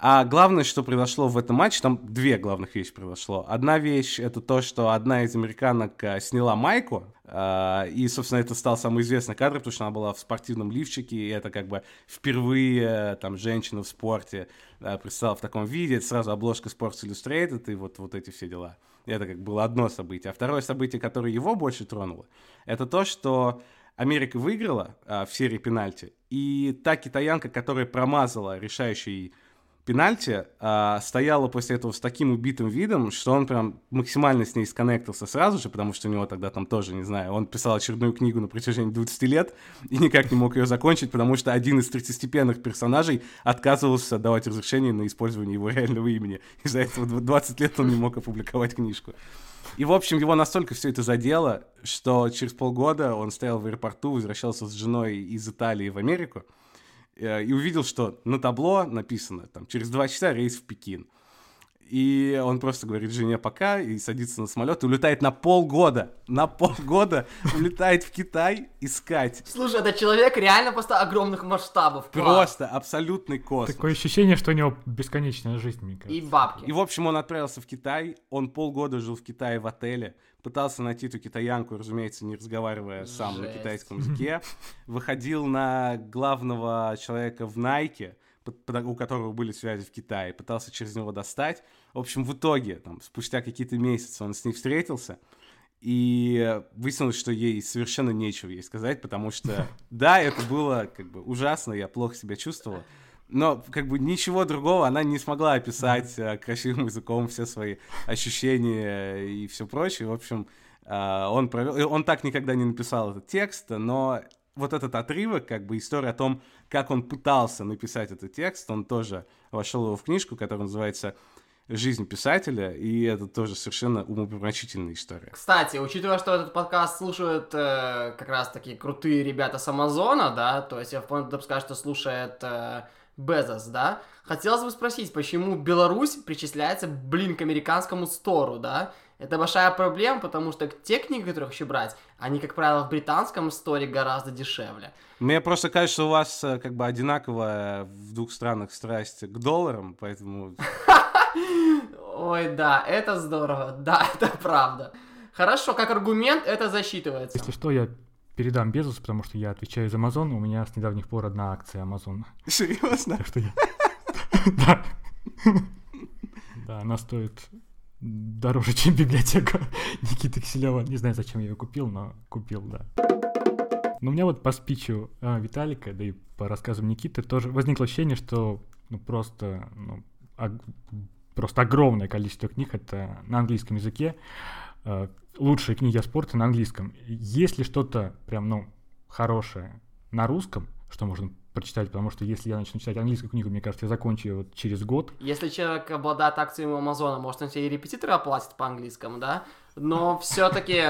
Speaker 1: А главное, что произошло в этом матче, там две главных вещи произошло. Одна вещь — это то, что одна из американок э, сняла майку, э, и, собственно, это стал самый известный кадр, потому что она была в спортивном лифчике, и это как бы впервые э, там женщина в спорте представила в таком виде, это сразу обложка Sports Illustrated и вот, вот эти все дела. Это как было одно событие. А второе событие, которое его больше тронуло, это то, что Америка выиграла э, в серии пенальти, и та китаянка, которая промазала решающий пенальти, а, стояла после этого с таким убитым видом, что он прям максимально с ней сконнектился сразу же, потому что у него тогда там тоже, не знаю, он писал очередную книгу на протяжении 20 лет и никак не мог ее закончить, потому что один из третьестепенных персонажей отказывался давать разрешение на использование его реального имени. Из-за этого 20 лет он не мог опубликовать книжку. И, в общем, его настолько все это задело, что через полгода он стоял в аэропорту, возвращался с женой из Италии в Америку, Э, и увидел, что на табло написано, там, через два часа рейс в Пекин. И он просто говорит жене пока и садится на самолет и улетает на полгода. На полгода улетает в Китай искать.
Speaker 3: Слушай, это человек реально просто огромных масштабов.
Speaker 1: Просто абсолютный космос.
Speaker 2: Такое ощущение, что у него бесконечная жизнь, мне кажется.
Speaker 3: И бабки.
Speaker 1: И, в общем, он отправился в Китай. Он полгода жил в Китае в отеле. Пытался найти эту китаянку, разумеется, не разговаривая сам Жесть. на китайском языке. Выходил на главного человека в Найке у которого были связи в Китае, пытался через него достать. В общем, в итоге, там, спустя какие-то месяцы он с ней встретился, и выяснилось, что ей совершенно нечего ей сказать, потому что, да, это было как бы ужасно, я плохо себя чувствовала, но как бы ничего другого она не смогла описать э, красивым языком все свои ощущения и все прочее. В общем, э, он провел, он так никогда не написал этот текст, но вот этот отрывок, как бы история о том, как он пытался написать этот текст, он тоже вошел его в книжку, которая называется «Жизнь писателя», и это тоже совершенно умопомрачительная история.
Speaker 3: Кстати, учитывая, что этот подкаст слушают э, как раз такие крутые ребята с Амазона, да, то есть я вполне допускаю, что слушает э, Безос, да, хотелось бы спросить, почему Беларусь причисляется, блин, к американскому стору, да, это большая проблема, потому что те книги, которых еще брать, они, как правило, в британском сторе гораздо дешевле.
Speaker 1: Мне просто кажется, что у вас э, как бы одинаковая в двух странах страсть к долларам, поэтому...
Speaker 3: Ой, да, это здорово, да, это правда. Хорошо, как аргумент это засчитывается.
Speaker 2: Если что, я передам Безусу, потому что я отвечаю за Amazon, у меня с недавних пор одна акция Amazon.
Speaker 1: Серьезно?
Speaker 2: Так что я... Да. Да, она стоит дороже, чем библиотека Никиты Киселева. Не знаю, зачем я ее купил, но купил, да. Но у меня вот по спичу а, Виталика, да и по рассказам Никиты тоже возникло ощущение, что ну, просто, ну, ог- просто огромное количество книг это на английском языке. А, лучшие книги о спорте на английском. Есть ли что-то прям, ну, хорошее на русском, что можно прочитать, потому что если я начну читать английскую книгу, мне кажется, я закончу ее вот через год.
Speaker 3: Если человек обладает акциями Амазона, может, он себе и репетитора оплатит по английскому, да? Но все-таки,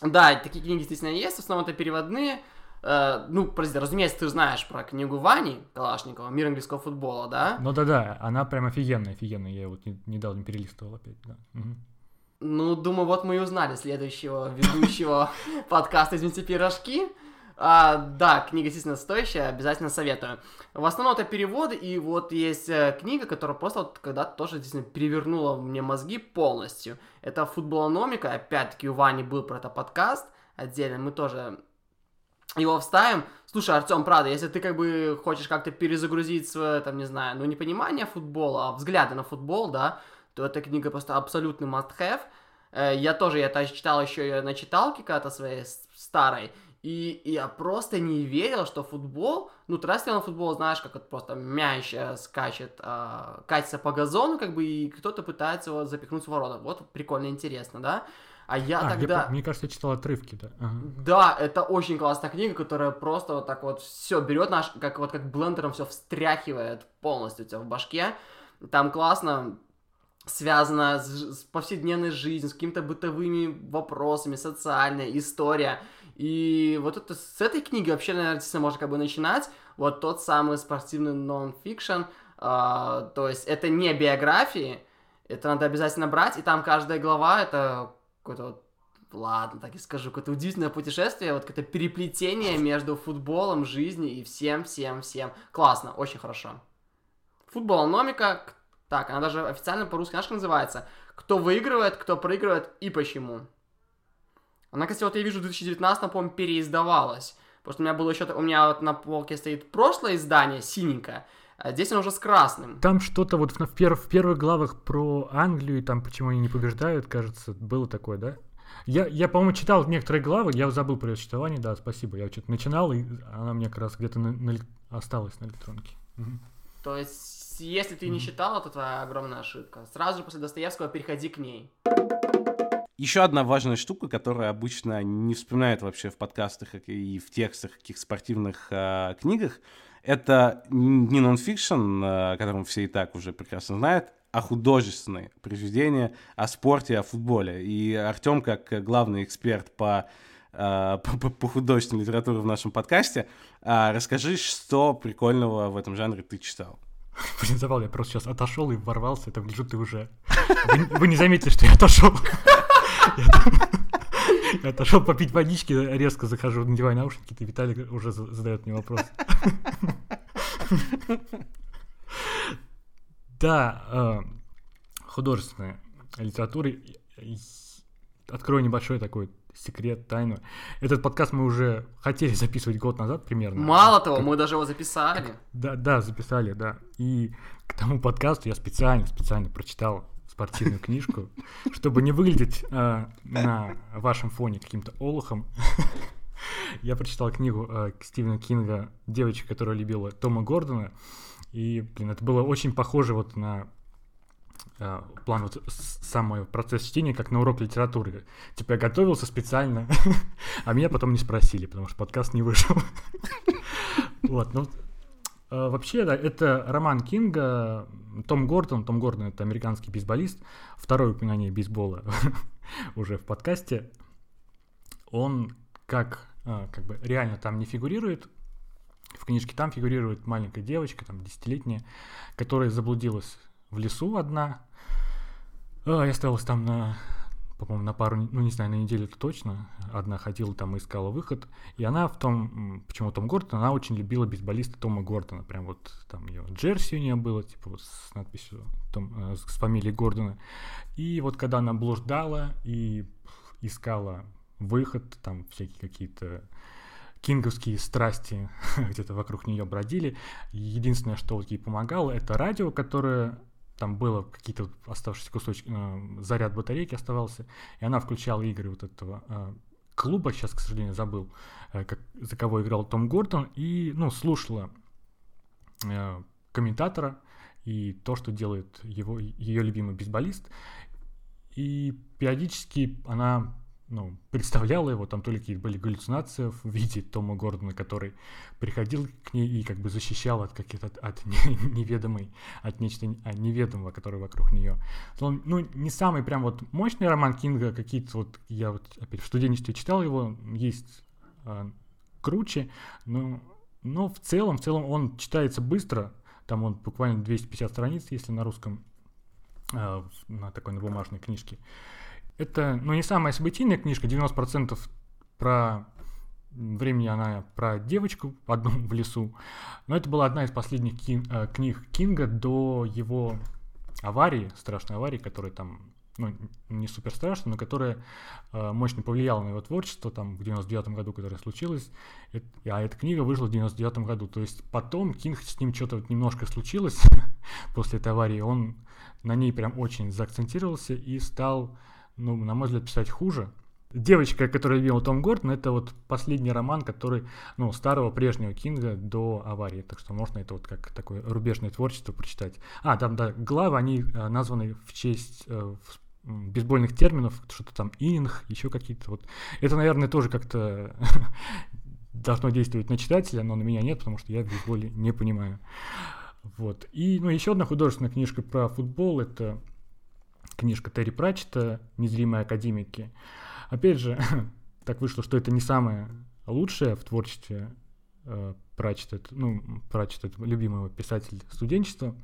Speaker 3: да, такие книги действительно есть, в основном это переводные. Uh, ну, прости, разумеется, ты знаешь про книгу Вани Калашникова «Мир английского футбола», да?
Speaker 2: Ну да-да, она прям офигенная, офигенная, я вот недавно перелистывал опять, да.
Speaker 3: Ну, думаю, вот мы и узнали следующего ведущего подкаста «Извините, пирожки». А, да, книга действительно стоящая, обязательно советую. В основном это переводы, и вот есть э, книга, которая просто вот когда-то тоже действительно перевернула мне мозги полностью. Это футболономика, опять-таки у Вани был про это подкаст отдельно, мы тоже его вставим. Слушай, Артем, правда, если ты как бы хочешь как-то перезагрузить свое, там, не знаю, ну не понимание футбола, а взгляды на футбол, да, то эта книга просто абсолютный must-have. Э, я тоже, я читал еще ее на читалке когда-то своей старой, и, я просто не верил, что футбол, ну, трассерный футбол, знаешь, как это просто мяч скачет, э, катится по газону, как бы, и кто-то пытается его запихнуть в ворота. Вот прикольно, интересно, да? А я
Speaker 2: А,
Speaker 3: тогда...
Speaker 2: по- мне кажется, я читал отрывки, да. Ага.
Speaker 3: Да, это очень классная книга, которая просто вот так вот все берет наш, как вот как блендером все встряхивает полностью у тебя в башке. Там классно связано с, с повседневной жизнью, с какими-то бытовыми вопросами, социальная история. И вот это, с этой книги вообще, наверное, можно как бы начинать. Вот тот самый спортивный нон-фикшн. а, то есть это не биографии, это надо обязательно брать, и там каждая глава это какой-то вот Ладно, так и скажу, какое-то удивительное путешествие, вот какое-то переплетение между футболом, жизнью и всем, всем, всем. Классно, очень хорошо. Футболономика, к- так, она даже официально по-русски, знаешь, называется? Кто выигрывает, кто проигрывает и почему. Она, кстати, вот я вижу, в 2019, по-моему, переиздавалась. Потому что у меня было еще, у меня вот на полке стоит прошлое издание, синенькое, а здесь оно уже с красным.
Speaker 2: Там что-то вот в, пер- в первых главах про Англию, и там почему они не побеждают, кажется, было такое, да? Я, я по-моему, читал некоторые главы, я забыл про ее существование, да, спасибо. Я что-то начинал, и она мне как раз где-то на- на осталась на электронке.
Speaker 3: То есть, если ты не читал, это твоя огромная ошибка. Сразу же после Достоевского переходи к ней.
Speaker 1: Еще одна важная штука, которая обычно не вспоминают вообще в подкастах и в текстах каких спортивных э, книгах, это не нонфикшн, э, о котором все и так уже прекрасно знают, а художественные произведения о спорте, о футболе. И Артем, как главный эксперт по, э, по, по- по художественной литературе в нашем подкасте, расскажи, что прикольного в этом жанре ты читал.
Speaker 2: Блин, забавно, я просто сейчас отошел и ворвался, это гляжу, ты уже... Вы, вы не заметили, что я отошел. Я отошел попить водички, резко захожу, надеваю наушники, и Виталий уже за- задает мне вопрос. Да, э, художественная литература. Открою небольшой такой секрет, тайну. Этот подкаст мы уже хотели записывать год назад примерно.
Speaker 3: Мало того,
Speaker 2: Как-
Speaker 3: мы даже его записали.
Speaker 2: да, да, записали, да. И к тому подкасту я специально, специально прочитал спортивную книжку, чтобы не выглядеть э, на вашем фоне каким-то олухом. Я прочитал книгу э, Стивена Кинга «Девочка, которая любила Тома Гордона». И, блин, это было очень похоже вот на э, план вот с- сам мой процесс чтения, как на урок литературы. Типа я готовился специально, а меня потом не спросили, потому что подкаст не вышел. Вот, ну, вообще, да, это роман Кинга, Том Гордон, Том Гордон это американский бейсболист, второе упоминание бейсбола уже в подкасте. Он как, э, как бы реально там не фигурирует, в книжке там фигурирует маленькая девочка, там, десятилетняя, которая заблудилась в лесу одна, а, и осталась там на, по-моему, на пару, ну, не знаю, на неделю это точно. Одна ходила там и искала выход. И она в том, почему Том Гордон, она очень любила бейсболиста Тома Гордона. Прям вот там ее джерси у нее было, типа вот с надписью Том, э, с фамилией Гордона. И вот когда она блуждала и искала выход, там всякие какие-то кинговские страсти где-то вокруг нее бродили. Единственное, что вот ей помогало, это радио, которое там было какие-то оставшиеся кусочки, э, заряд батарейки оставался, и она включала игры вот этого э, клуба, сейчас, к сожалению, забыл, э, как, за кого играл Том Гордон, и, ну, слушала комментатора и то, что делает его, ее любимый бейсболист, и периодически она ну, представляла его, там то ли какие-то были галлюцинации в виде Тома Гордона, который приходил к ней и как бы защищал от каких-то от, от не- неведомой, от нечто не- а, неведомого, которое вокруг нее. Ну, не самый прям вот мощный роман Кинга, какие-то вот, я вот опять в студенчестве читал его, есть а, круче, но, но в целом, в целом он читается быстро, там он буквально 250 страниц, если на русском, в- на такой на бумажной книжке. Это, ну, не самая событийная книжка, 90% про времени она про девочку одну в лесу, но это была одна из последних кин- э, книг Кинга до его аварии, страшной аварии, которая там, ну, не супер страшная, но которая э, мощно повлияла на его творчество, там, в 99 году, которое случилось, Эт- а эта книга вышла в 99 году, то есть потом Кинг с ним что-то вот немножко случилось после этой аварии, он на ней прям очень заакцентировался и стал, ну, на мой взгляд, писать хуже. Девочка, которая любила Том Гордон, это вот последний роман, который, ну, старого прежнего Кинга до аварии, так что можно это вот как такое рубежное творчество прочитать. А, там, да, главы, они э, названы в честь, э, бейсбольных терминов, что-то там ининг, еще какие-то вот. Это, наверное, тоже как-то должно действовать на читателя, но на меня нет, потому что я в бейсболе не понимаю. Вот. И, ну, еще одна художественная книжка про футбол, это книжка Терри Пратчета «Незримые академики». Опять же, так вышло, что это не самое лучшее в творчестве э, Пратчета, ну, Пратчет это любимый писатель студенчества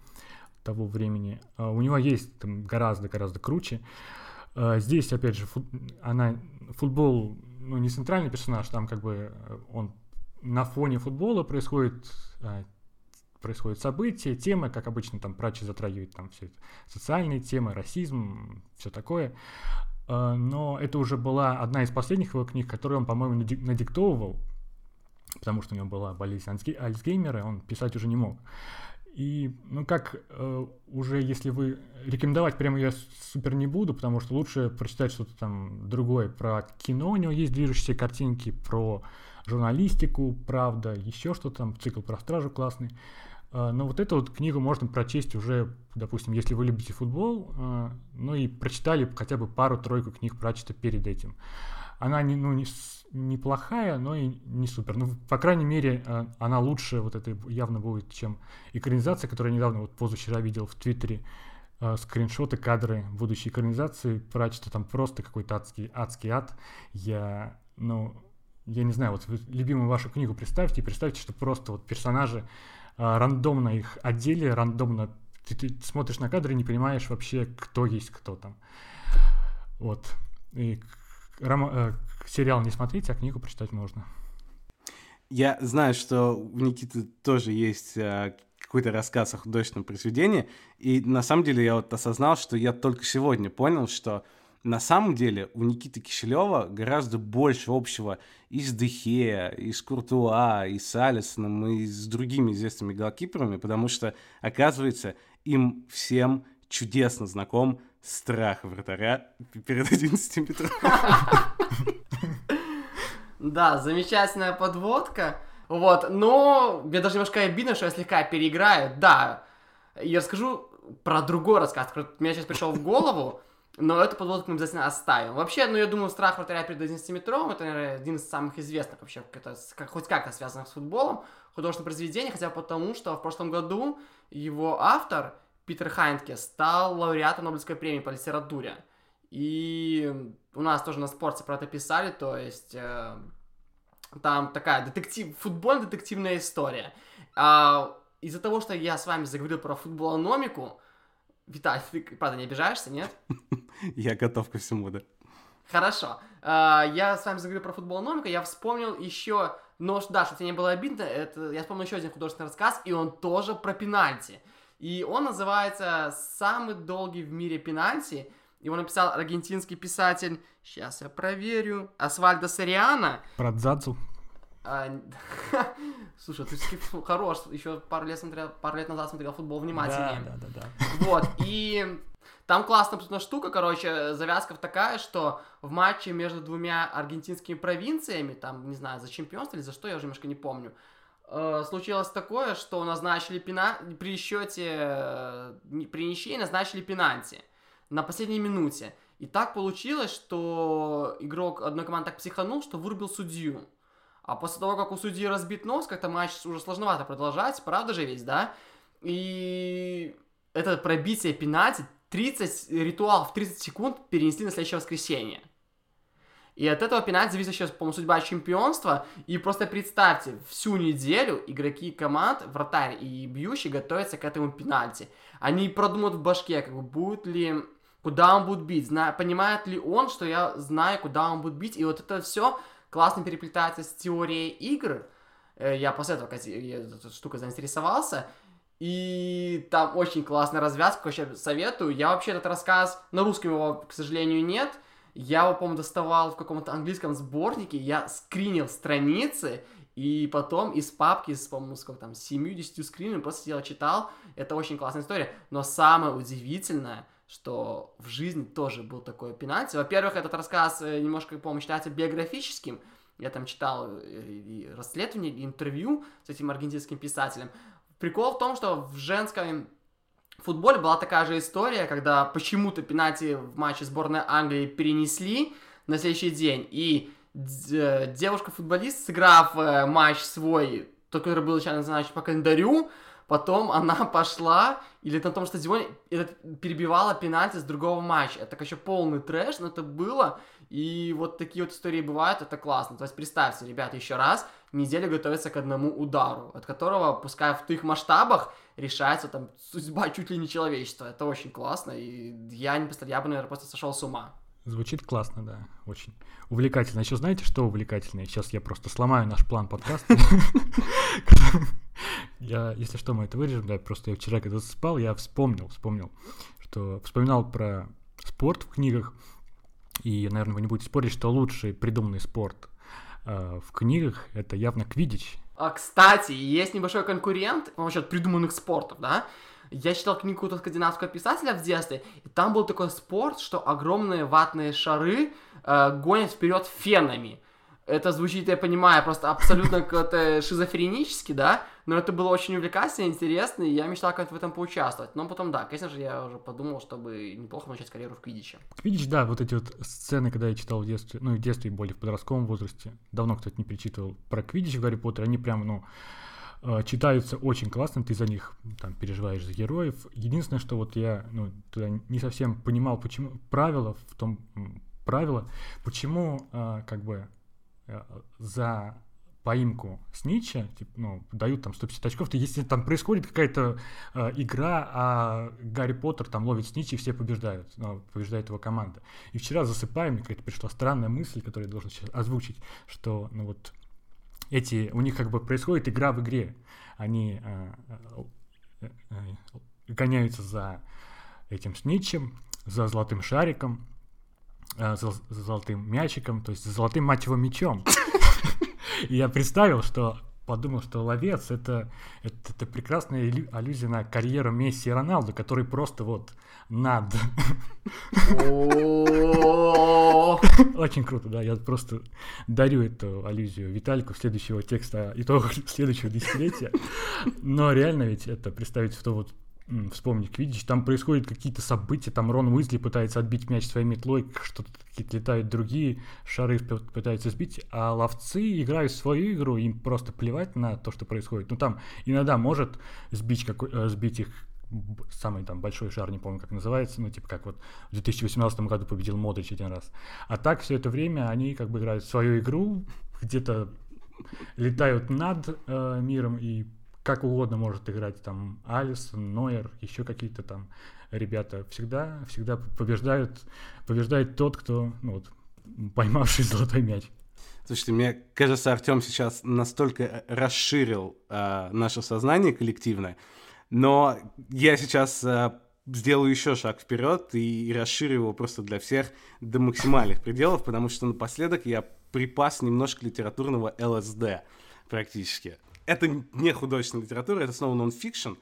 Speaker 2: того времени. А у него есть там гораздо-гораздо круче. А здесь, опять же, фут, она, футбол, ну, не центральный персонаж, там как бы э, он на фоне футбола происходит а, происходят события, темы, как обычно там Пратчет затрагивает там все это, социальные темы, расизм, все такое. Но это уже была одна из последних его книг, которую он, по-моему, надиктовывал, потому что у него была болезнь Альцгеймера, он писать уже не мог. И, ну, как э, уже, если вы... Рекомендовать прямо я супер не буду, потому что лучше прочитать что-то там другое. Про кино у него есть движущиеся картинки, про журналистику, правда, еще что-то там, цикл про стражу классный. Э, но вот эту вот книгу можно прочесть уже, допустим, если вы любите футбол, э, ну и прочитали хотя бы пару-тройку книг прочита перед этим. Она не, ну, не, неплохая, но и не супер. Ну, по крайней мере, э, она лучше вот это явно будет, чем экранизация, которую я недавно, вот позавчера видел в Твиттере, скриншоты, кадры будущей экранизации. Прачета там просто какой-то адский, адский ад. Я, ну, я не знаю, вот любимую вашу книгу представьте, и представьте, что просто вот персонажи рандомно их отдели, рандомно ты, ты смотришь на кадры и не понимаешь вообще, кто есть кто там. Вот. И Рома, сериал не смотреть, а книгу прочитать можно.
Speaker 1: Я знаю, что у Никиты тоже есть а, какой-то рассказ о художественном произведении, и на самом деле я вот осознал, что я только сегодня понял, что на самом деле у Никиты Киселева гораздо больше общего и с Дехея, и с Куртуа, и с Алисоном, и с другими известными голкиперами, потому что, оказывается, им всем чудесно знаком страх вратаря перед 11 метров.
Speaker 3: Да, замечательная подводка. Вот, но мне даже немножко обидно, что я слегка переиграю. Да, я расскажу про другой рассказ, который мне сейчас пришел в голову, но эту подводку мы обязательно оставим. Вообще, ну, я думаю, страх вратаря перед 11-метровым, это, наверное, один из самых известных вообще, это, как, хоть как-то связанных с футболом, художественное произведение, хотя потому, что в прошлом году его автор, Питер Хайнтке, стал лауреатом Нобелевской премии по литературе. И у нас тоже на спорте про это писали, то есть э, там такая детектив, футбольно-детективная история. А, из-за того, что я с вами заговорил про футболономику, Виталий, ты, правда, не обижаешься, нет?
Speaker 1: Я готов ко всему, да.
Speaker 3: Хорошо. А, я с вами заговорил про футболономику, я вспомнил еще, но да, чтобы тебе не было обидно, это, я вспомнил еще один художественный рассказ, и он тоже про пенальти. И он называется «Самый долгий в мире пенальти», его написал аргентинский писатель, сейчас я проверю, Асвальдо Сориана.
Speaker 2: Про Дзадзу.
Speaker 3: Слушай, ты хорош, еще пару лет, смотрел, пару лет назад смотрел футбол внимательнее.
Speaker 2: Да, да, да, да.
Speaker 3: Вот, и там классная абсолютно штука, короче, завязка такая, что в матче между двумя аргентинскими провинциями, там, не знаю, за чемпионство или за что, я уже немножко не помню, э, случилось такое, что назначили пена... при счете, э, при ничьей назначили пенальти на последней минуте. И так получилось, что игрок одной команды так психанул, что вырубил судью. А после того, как у судьи разбит нос, как-то матч уже сложновато продолжать, правда же ведь, да? И это пробитие пенальти, 30, ритуал в 30 секунд перенесли на следующее воскресенье. И от этого пенальти зависит сейчас, по-моему, судьба чемпионства. И просто представьте, всю неделю игроки команд, вратарь и бьющий готовятся к этому пенальти. Они продумают в башке, как бы, будет ли куда он будет бить, зна... понимает ли он, что я знаю, куда он будет бить, и вот это все классно переплетается с теорией игр. Э, я после этого я этой штукой заинтересовался, и там очень классная развязка, вообще советую. Я вообще этот рассказ, на русском его, к сожалению, нет, я его, по-моему, доставал в каком-то английском сборнике, я скринил страницы, и потом из папки с, по-моему, сколько там, 70 скринами просто сидел, читал. Это очень классная история. Но самое удивительное, что в жизни тоже был такой пенальти. Во-первых, этот рассказ э, немножко, по-моему, считается биографическим. Я там читал э, и расследование, и интервью с этим аргентинским писателем. Прикол в том, что в женском футболе была такая же история, когда почему-то пенальти в матче сборной Англии перенесли на следующий день, и э, девушка-футболист, сыграв матч свой, тот, который был начально назначен по календарю, потом она пошла, или на том стадионе перебивала пенальти с другого матча. Это еще полный трэш, но это было, и вот такие вот истории бывают, это классно. То есть представьте, ребята, еще раз, неделю готовится к одному удару, от которого, пускай в tych масштабах, решается там судьба чуть ли не человечества. Это очень классно, и я не представляю, я бы, наверное, просто сошел с ума.
Speaker 2: Звучит классно, да, очень увлекательно. Еще знаете, что увлекательное? Сейчас я просто сломаю наш план подкаста. Я, если что, мы это вырежем, да, просто я вчера, когда спал, я вспомнил, вспомнил, что вспоминал про спорт в книгах, и, наверное, вы не будете спорить, что лучший придуманный спорт э, в книгах это явно квидич.
Speaker 3: А, кстати, есть небольшой конкурент насчет придуманных спортов, да? Я читал книгу какого-то скандинавского писателя в детстве, и там был такой спорт, что огромные ватные шары э, гонят вперед фенами. Это звучит, я понимаю, просто абсолютно как-то шизофренически, да, но это было очень увлекательно, интересно, и я мечтал как-то в этом поучаствовать. Но потом, да, конечно же, я уже подумал, чтобы неплохо начать карьеру в Квидиче.
Speaker 2: Квидич, да, вот эти вот сцены, когда я читал в детстве, ну, в детстве, и более в подростковом возрасте, давно, кстати, не перечитывал про Квидич в Гарри Поттере, они прям, ну, э, читаются очень классно, ты за них там переживаешь за героев. Единственное, что вот я ну, туда не совсем понимал, почему правила в том правила, почему э, как бы за поимку Снича, типа, ну, дают там 150 очков, то если там происходит какая-то э, игра, а Гарри Поттер там ловит Снича и все побеждают, ну, побеждает его команда. И вчера засыпая, мне какая-то пришла странная мысль, которую я должен сейчас озвучить, что, ну вот, эти, у них как бы происходит игра в игре. Они э, э, э, гоняются за этим Сничем, за золотым шариком, э, золотым мячиком, то есть за золотым, мать его, мячом. И я представил, что подумал, что ловец это, это, это прекрасная аллюзия на карьеру Месси и Роналду, который просто вот над. Очень круто, да. Я просто дарю эту аллюзию Виталику следующего текста итогов следующего десятилетия. Но реально ведь это представить в то вот вспомни Квидич, там происходят какие-то события, там Рон Уизли пытается отбить мяч своей метлой, что-то какие-то летают другие, шары пытаются сбить, а ловцы играют свою игру, им просто плевать на то, что происходит. Ну там иногда может сбить, какой, э, сбить их самый там большой шар, не помню, как называется, ну, типа, как вот в 2018 году победил Модрич один раз. А так все это время они как бы играют свою игру, где-то летают над э, миром и как угодно может играть там Алисон, Нойер, еще какие-то там ребята. Всегда, всегда побеждают, побеждает тот, кто, ну вот, поймавший золотой мяч.
Speaker 1: Слушайте, мне кажется, Артем сейчас настолько расширил э, наше сознание коллективное, но я сейчас э, сделаю еще шаг вперед и, и расширю его просто для всех до максимальных пределов, потому что напоследок я припас немножко литературного ЛСД практически это не художественная литература, это снова нон-фикшн,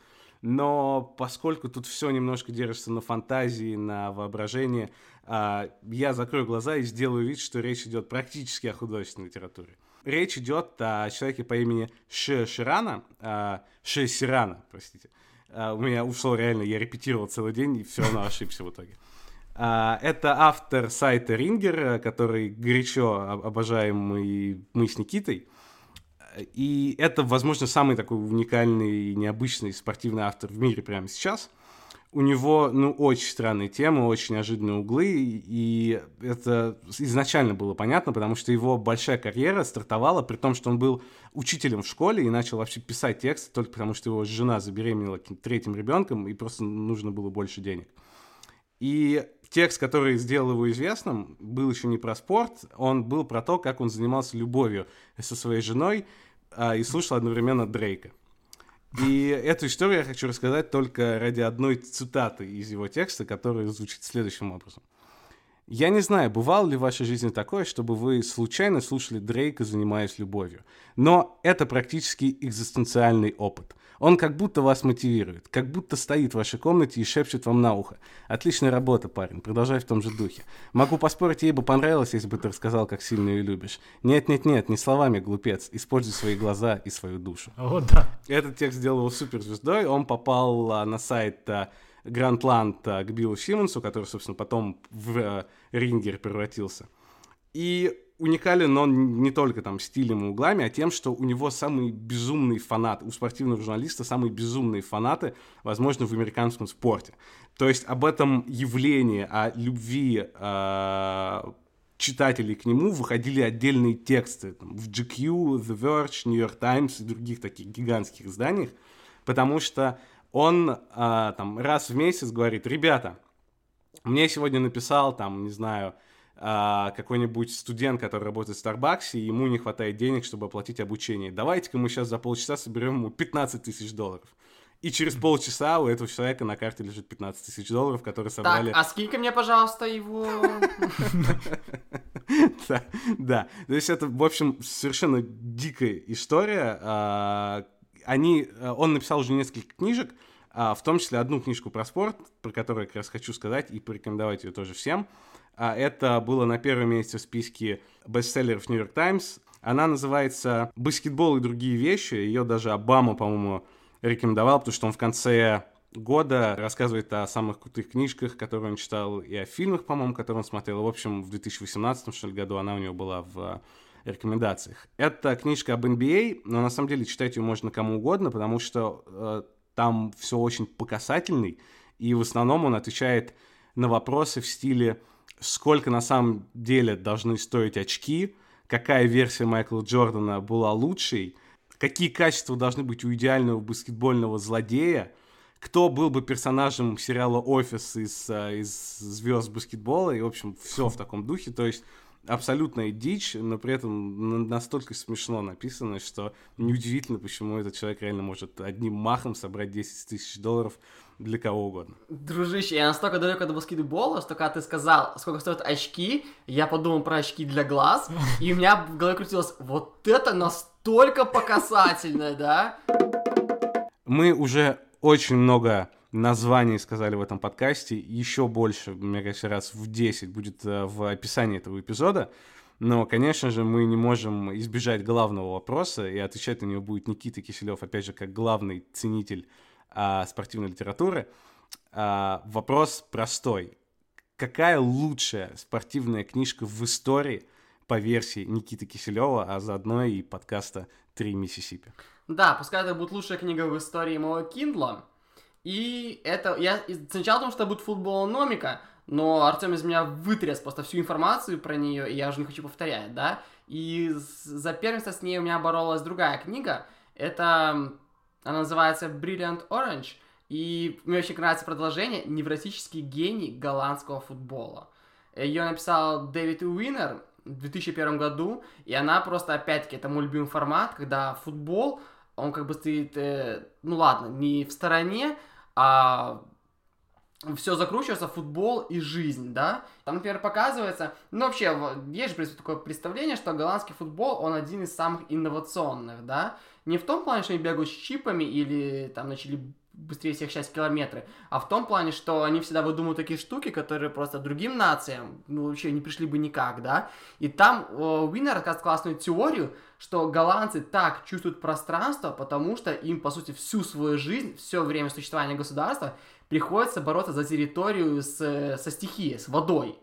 Speaker 1: но поскольку тут все немножко держится на фантазии, на воображении, а, я закрою глаза и сделаю вид, что речь идет практически о художественной литературе. Речь идет о человеке по имени Ше Ширана, а, Ше Сирана, простите. А, у меня ушло реально, я репетировал целый день и все равно ошибся в итоге. Это автор сайта Рингер, который горячо обожаемый мы с Никитой. И это, возможно, самый такой уникальный и необычный спортивный автор в мире прямо сейчас. У него, ну, очень странные темы, очень неожиданные углы, и это изначально было понятно, потому что его большая карьера стартовала, при том, что он был учителем в школе и начал вообще писать тексты только потому, что его жена забеременела третьим ребенком, и просто нужно было больше денег. И текст, который сделал его известным, был еще не про спорт, он был про то, как он занимался любовью со своей женой а, и слушал одновременно Дрейка. И эту историю я хочу рассказать только ради одной цитаты из его текста, которая звучит следующим образом. Я не знаю, бывало ли в вашей жизни такое, чтобы вы случайно слушали Дрейка, занимаясь любовью. Но это практически экзистенциальный опыт. Он как будто вас мотивирует, как будто стоит в вашей комнате и шепчет вам на ухо. Отличная работа, парень, продолжай в том же духе. Могу поспорить, ей бы понравилось, если бы ты рассказал, как сильно ее любишь. Нет-нет-нет, не словами, глупец, используй свои глаза и свою душу.
Speaker 2: Вот да.
Speaker 1: Этот текст сделал его суперзвездой, он попал а, на сайт а, Грантланд а, к Биллу Симмонсу, который, собственно, потом в а, рингер превратился. И уникален он не только там стилем и углами, а тем, что у него самые безумные фанаты, у спортивного журналиста самые безумные фанаты, возможно, в американском спорте. То есть об этом явлении, о любви э, читателей к нему выходили отдельные тексты там, в GQ, The Verge, New York Times и других таких гигантских изданиях, потому что он э, там раз в месяц говорит, ребята, мне сегодня написал там, не знаю, а, какой-нибудь студент, который работает в Старбаксе, и ему не хватает денег, чтобы оплатить обучение. Давайте-ка мы сейчас за полчаса соберем ему 15 тысяч долларов. И через полчаса у этого человека на карте лежит 15 тысяч долларов, которые собрали...
Speaker 3: Так, а скинь мне, пожалуйста, его...
Speaker 1: Да. То есть это, в общем, совершенно дикая история. А, они... Он написал уже несколько книжек, а, в том числе одну книжку про спорт, про которую я как раз хочу сказать и порекомендовать ее тоже всем. А это было на первом месте в списке бестселлеров York Times. Она называется «Баскетбол и другие вещи». Ее даже Обама, по-моему, рекомендовал, потому что он в конце года рассказывает о самых крутых книжках, которые он читал, и о фильмах, по-моему, которые он смотрел. В общем, в 2018 что ли, году она у него была в рекомендациях. Это книжка об NBA, но на самом деле читать ее можно кому угодно, потому что там все очень показательный, и в основном он отвечает на вопросы в стиле сколько на самом деле должны стоить очки, какая версия Майкла Джордана была лучшей, какие качества должны быть у идеального баскетбольного злодея, кто был бы персонажем сериала «Офис» из, а, из «Звезд баскетбола», и, в общем, все в таком духе, то есть абсолютная дичь, но при этом настолько смешно написано, что неудивительно, почему этот человек реально может одним махом собрать 10 тысяч долларов для кого угодно.
Speaker 3: Дружище, я настолько далек от баскетбола, что когда ты сказал, сколько стоят очки, я подумал про очки для глаз, и у меня в голове крутилось, вот это настолько показательно, да?
Speaker 1: Мы уже очень много названий сказали в этом подкасте, еще больше, мне кажется, раз в 10 будет э, в описании этого эпизода. Но, конечно же, мы не можем избежать главного вопроса, и отвечать на него будет Никита Киселев, опять же, как главный ценитель а, спортивной литературы. А, вопрос простой. Какая лучшая спортивная книжка в истории по версии Никиты Киселева, а заодно и подкаста «Три Миссисипи»?
Speaker 3: Да, пускай это будет лучшая книга в истории моего Киндла. И это... Я сначала думал, что это будет футболономика, но Артем из меня вытряс просто всю информацию про нее, и я уже не хочу повторять, да? И за первенство с ней у меня боролась другая книга. Это она называется Brilliant Orange. И мне очень нравится продолжение «Невротический гений голландского футбола». Ее написал Дэвид Уиннер в 2001 году, и она просто, опять-таки, это мой любимый формат, когда футбол, он как бы стоит, э, ну ладно, не в стороне, а все закручивается футбол и жизнь, да. Там, например, показывается, ну вообще, есть же такое представление, что голландский футбол, он один из самых инновационных, да. Не в том плане, что они бегают с чипами или там начали быстрее всех часть километры, а в том плане, что они всегда выдумывают такие штуки, которые просто другим нациям, ну, вообще не пришли бы никак, да, и там Уиннер рассказывает классную теорию, что голландцы так чувствуют пространство, потому что им, по сути, всю свою жизнь, все время существования государства приходится бороться за территорию с, со стихией, с водой.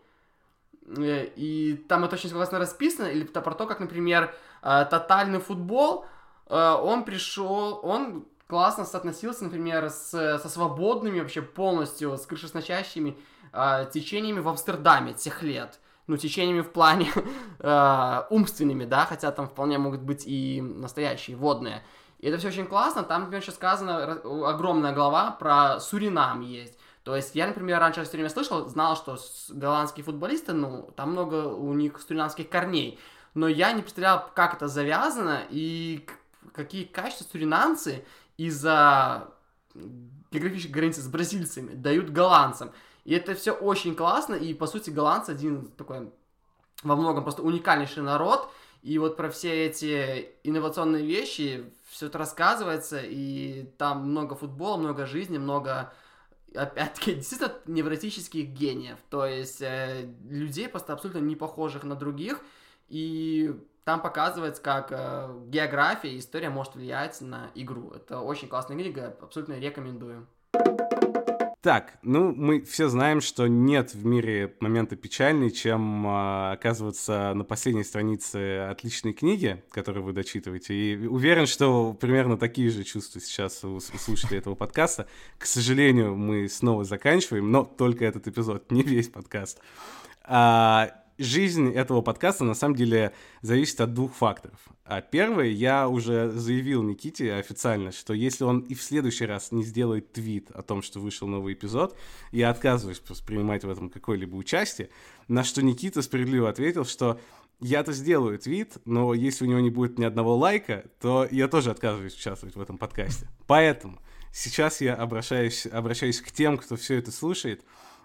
Speaker 3: Э, и там это очень классно расписано, или про то, как, например, э, тотальный футбол, э, он пришел, он классно соотносился, например, с, со свободными вообще полностью, с крышесносящими течениями в Амстердаме тех лет. Ну, течениями в плане умственными, да, хотя там вполне могут быть и настоящие водные. И это все очень классно. Там, например, еще сказано огромная глава про Суринам есть. То есть я, например, раньше все время слышал, знал, что голландские футболисты, ну, там много у них суринамских корней. Но я не представлял, как это завязано и какие качества суринамцы из-за географической границы с бразильцами дают голландцам. И это все очень классно, и, по сути, голландцы один такой во многом просто уникальнейший народ, И вот про все эти инновационные вещи все это рассказывается, и там много футбола, много жизни, много опять-таки, действительно невротических гениев, то есть э, людей просто абсолютно не похожих на других, и там показывается, как э, география и история может влиять на игру. Это очень классная книга, абсолютно рекомендую.
Speaker 1: Так, ну, мы все знаем, что нет в мире момента печальнее, чем э, оказываться на последней странице отличной книги, которую вы дочитываете. И уверен, что примерно такие же чувства сейчас у, у слушателей этого подкаста. К сожалению, мы снова заканчиваем, но только этот эпизод, не весь подкаст. А, жизнь этого подкаста на самом деле зависит от двух факторов. А первый, я уже заявил Никите официально, что если он и в следующий раз не сделает твит о том, что вышел новый эпизод, я отказываюсь принимать в этом какое-либо участие, на что Никита справедливо ответил, что я-то сделаю твит, но если у него не будет ни одного лайка, то я тоже отказываюсь участвовать в этом подкасте. Поэтому сейчас я обращаюсь, обращаюсь к тем, кто все это слушает,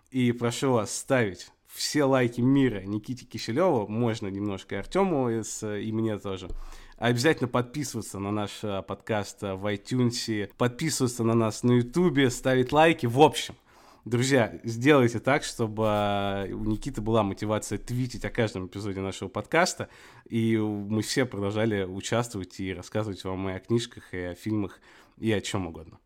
Speaker 1: и прошу вас ставить все лайки мира Никите Киселеву, можно немножко Артему из, и мне тоже. Обязательно подписываться на наш а, подкаст а, в iTunes, подписываться на нас на YouTube, ставить лайки. В общем, друзья, сделайте так, чтобы а, у Никиты была мотивация твитить о каждом эпизоде нашего подкаста, и мы все продолжали участвовать и рассказывать вам и о книжках, и о фильмах, и о чем угодно.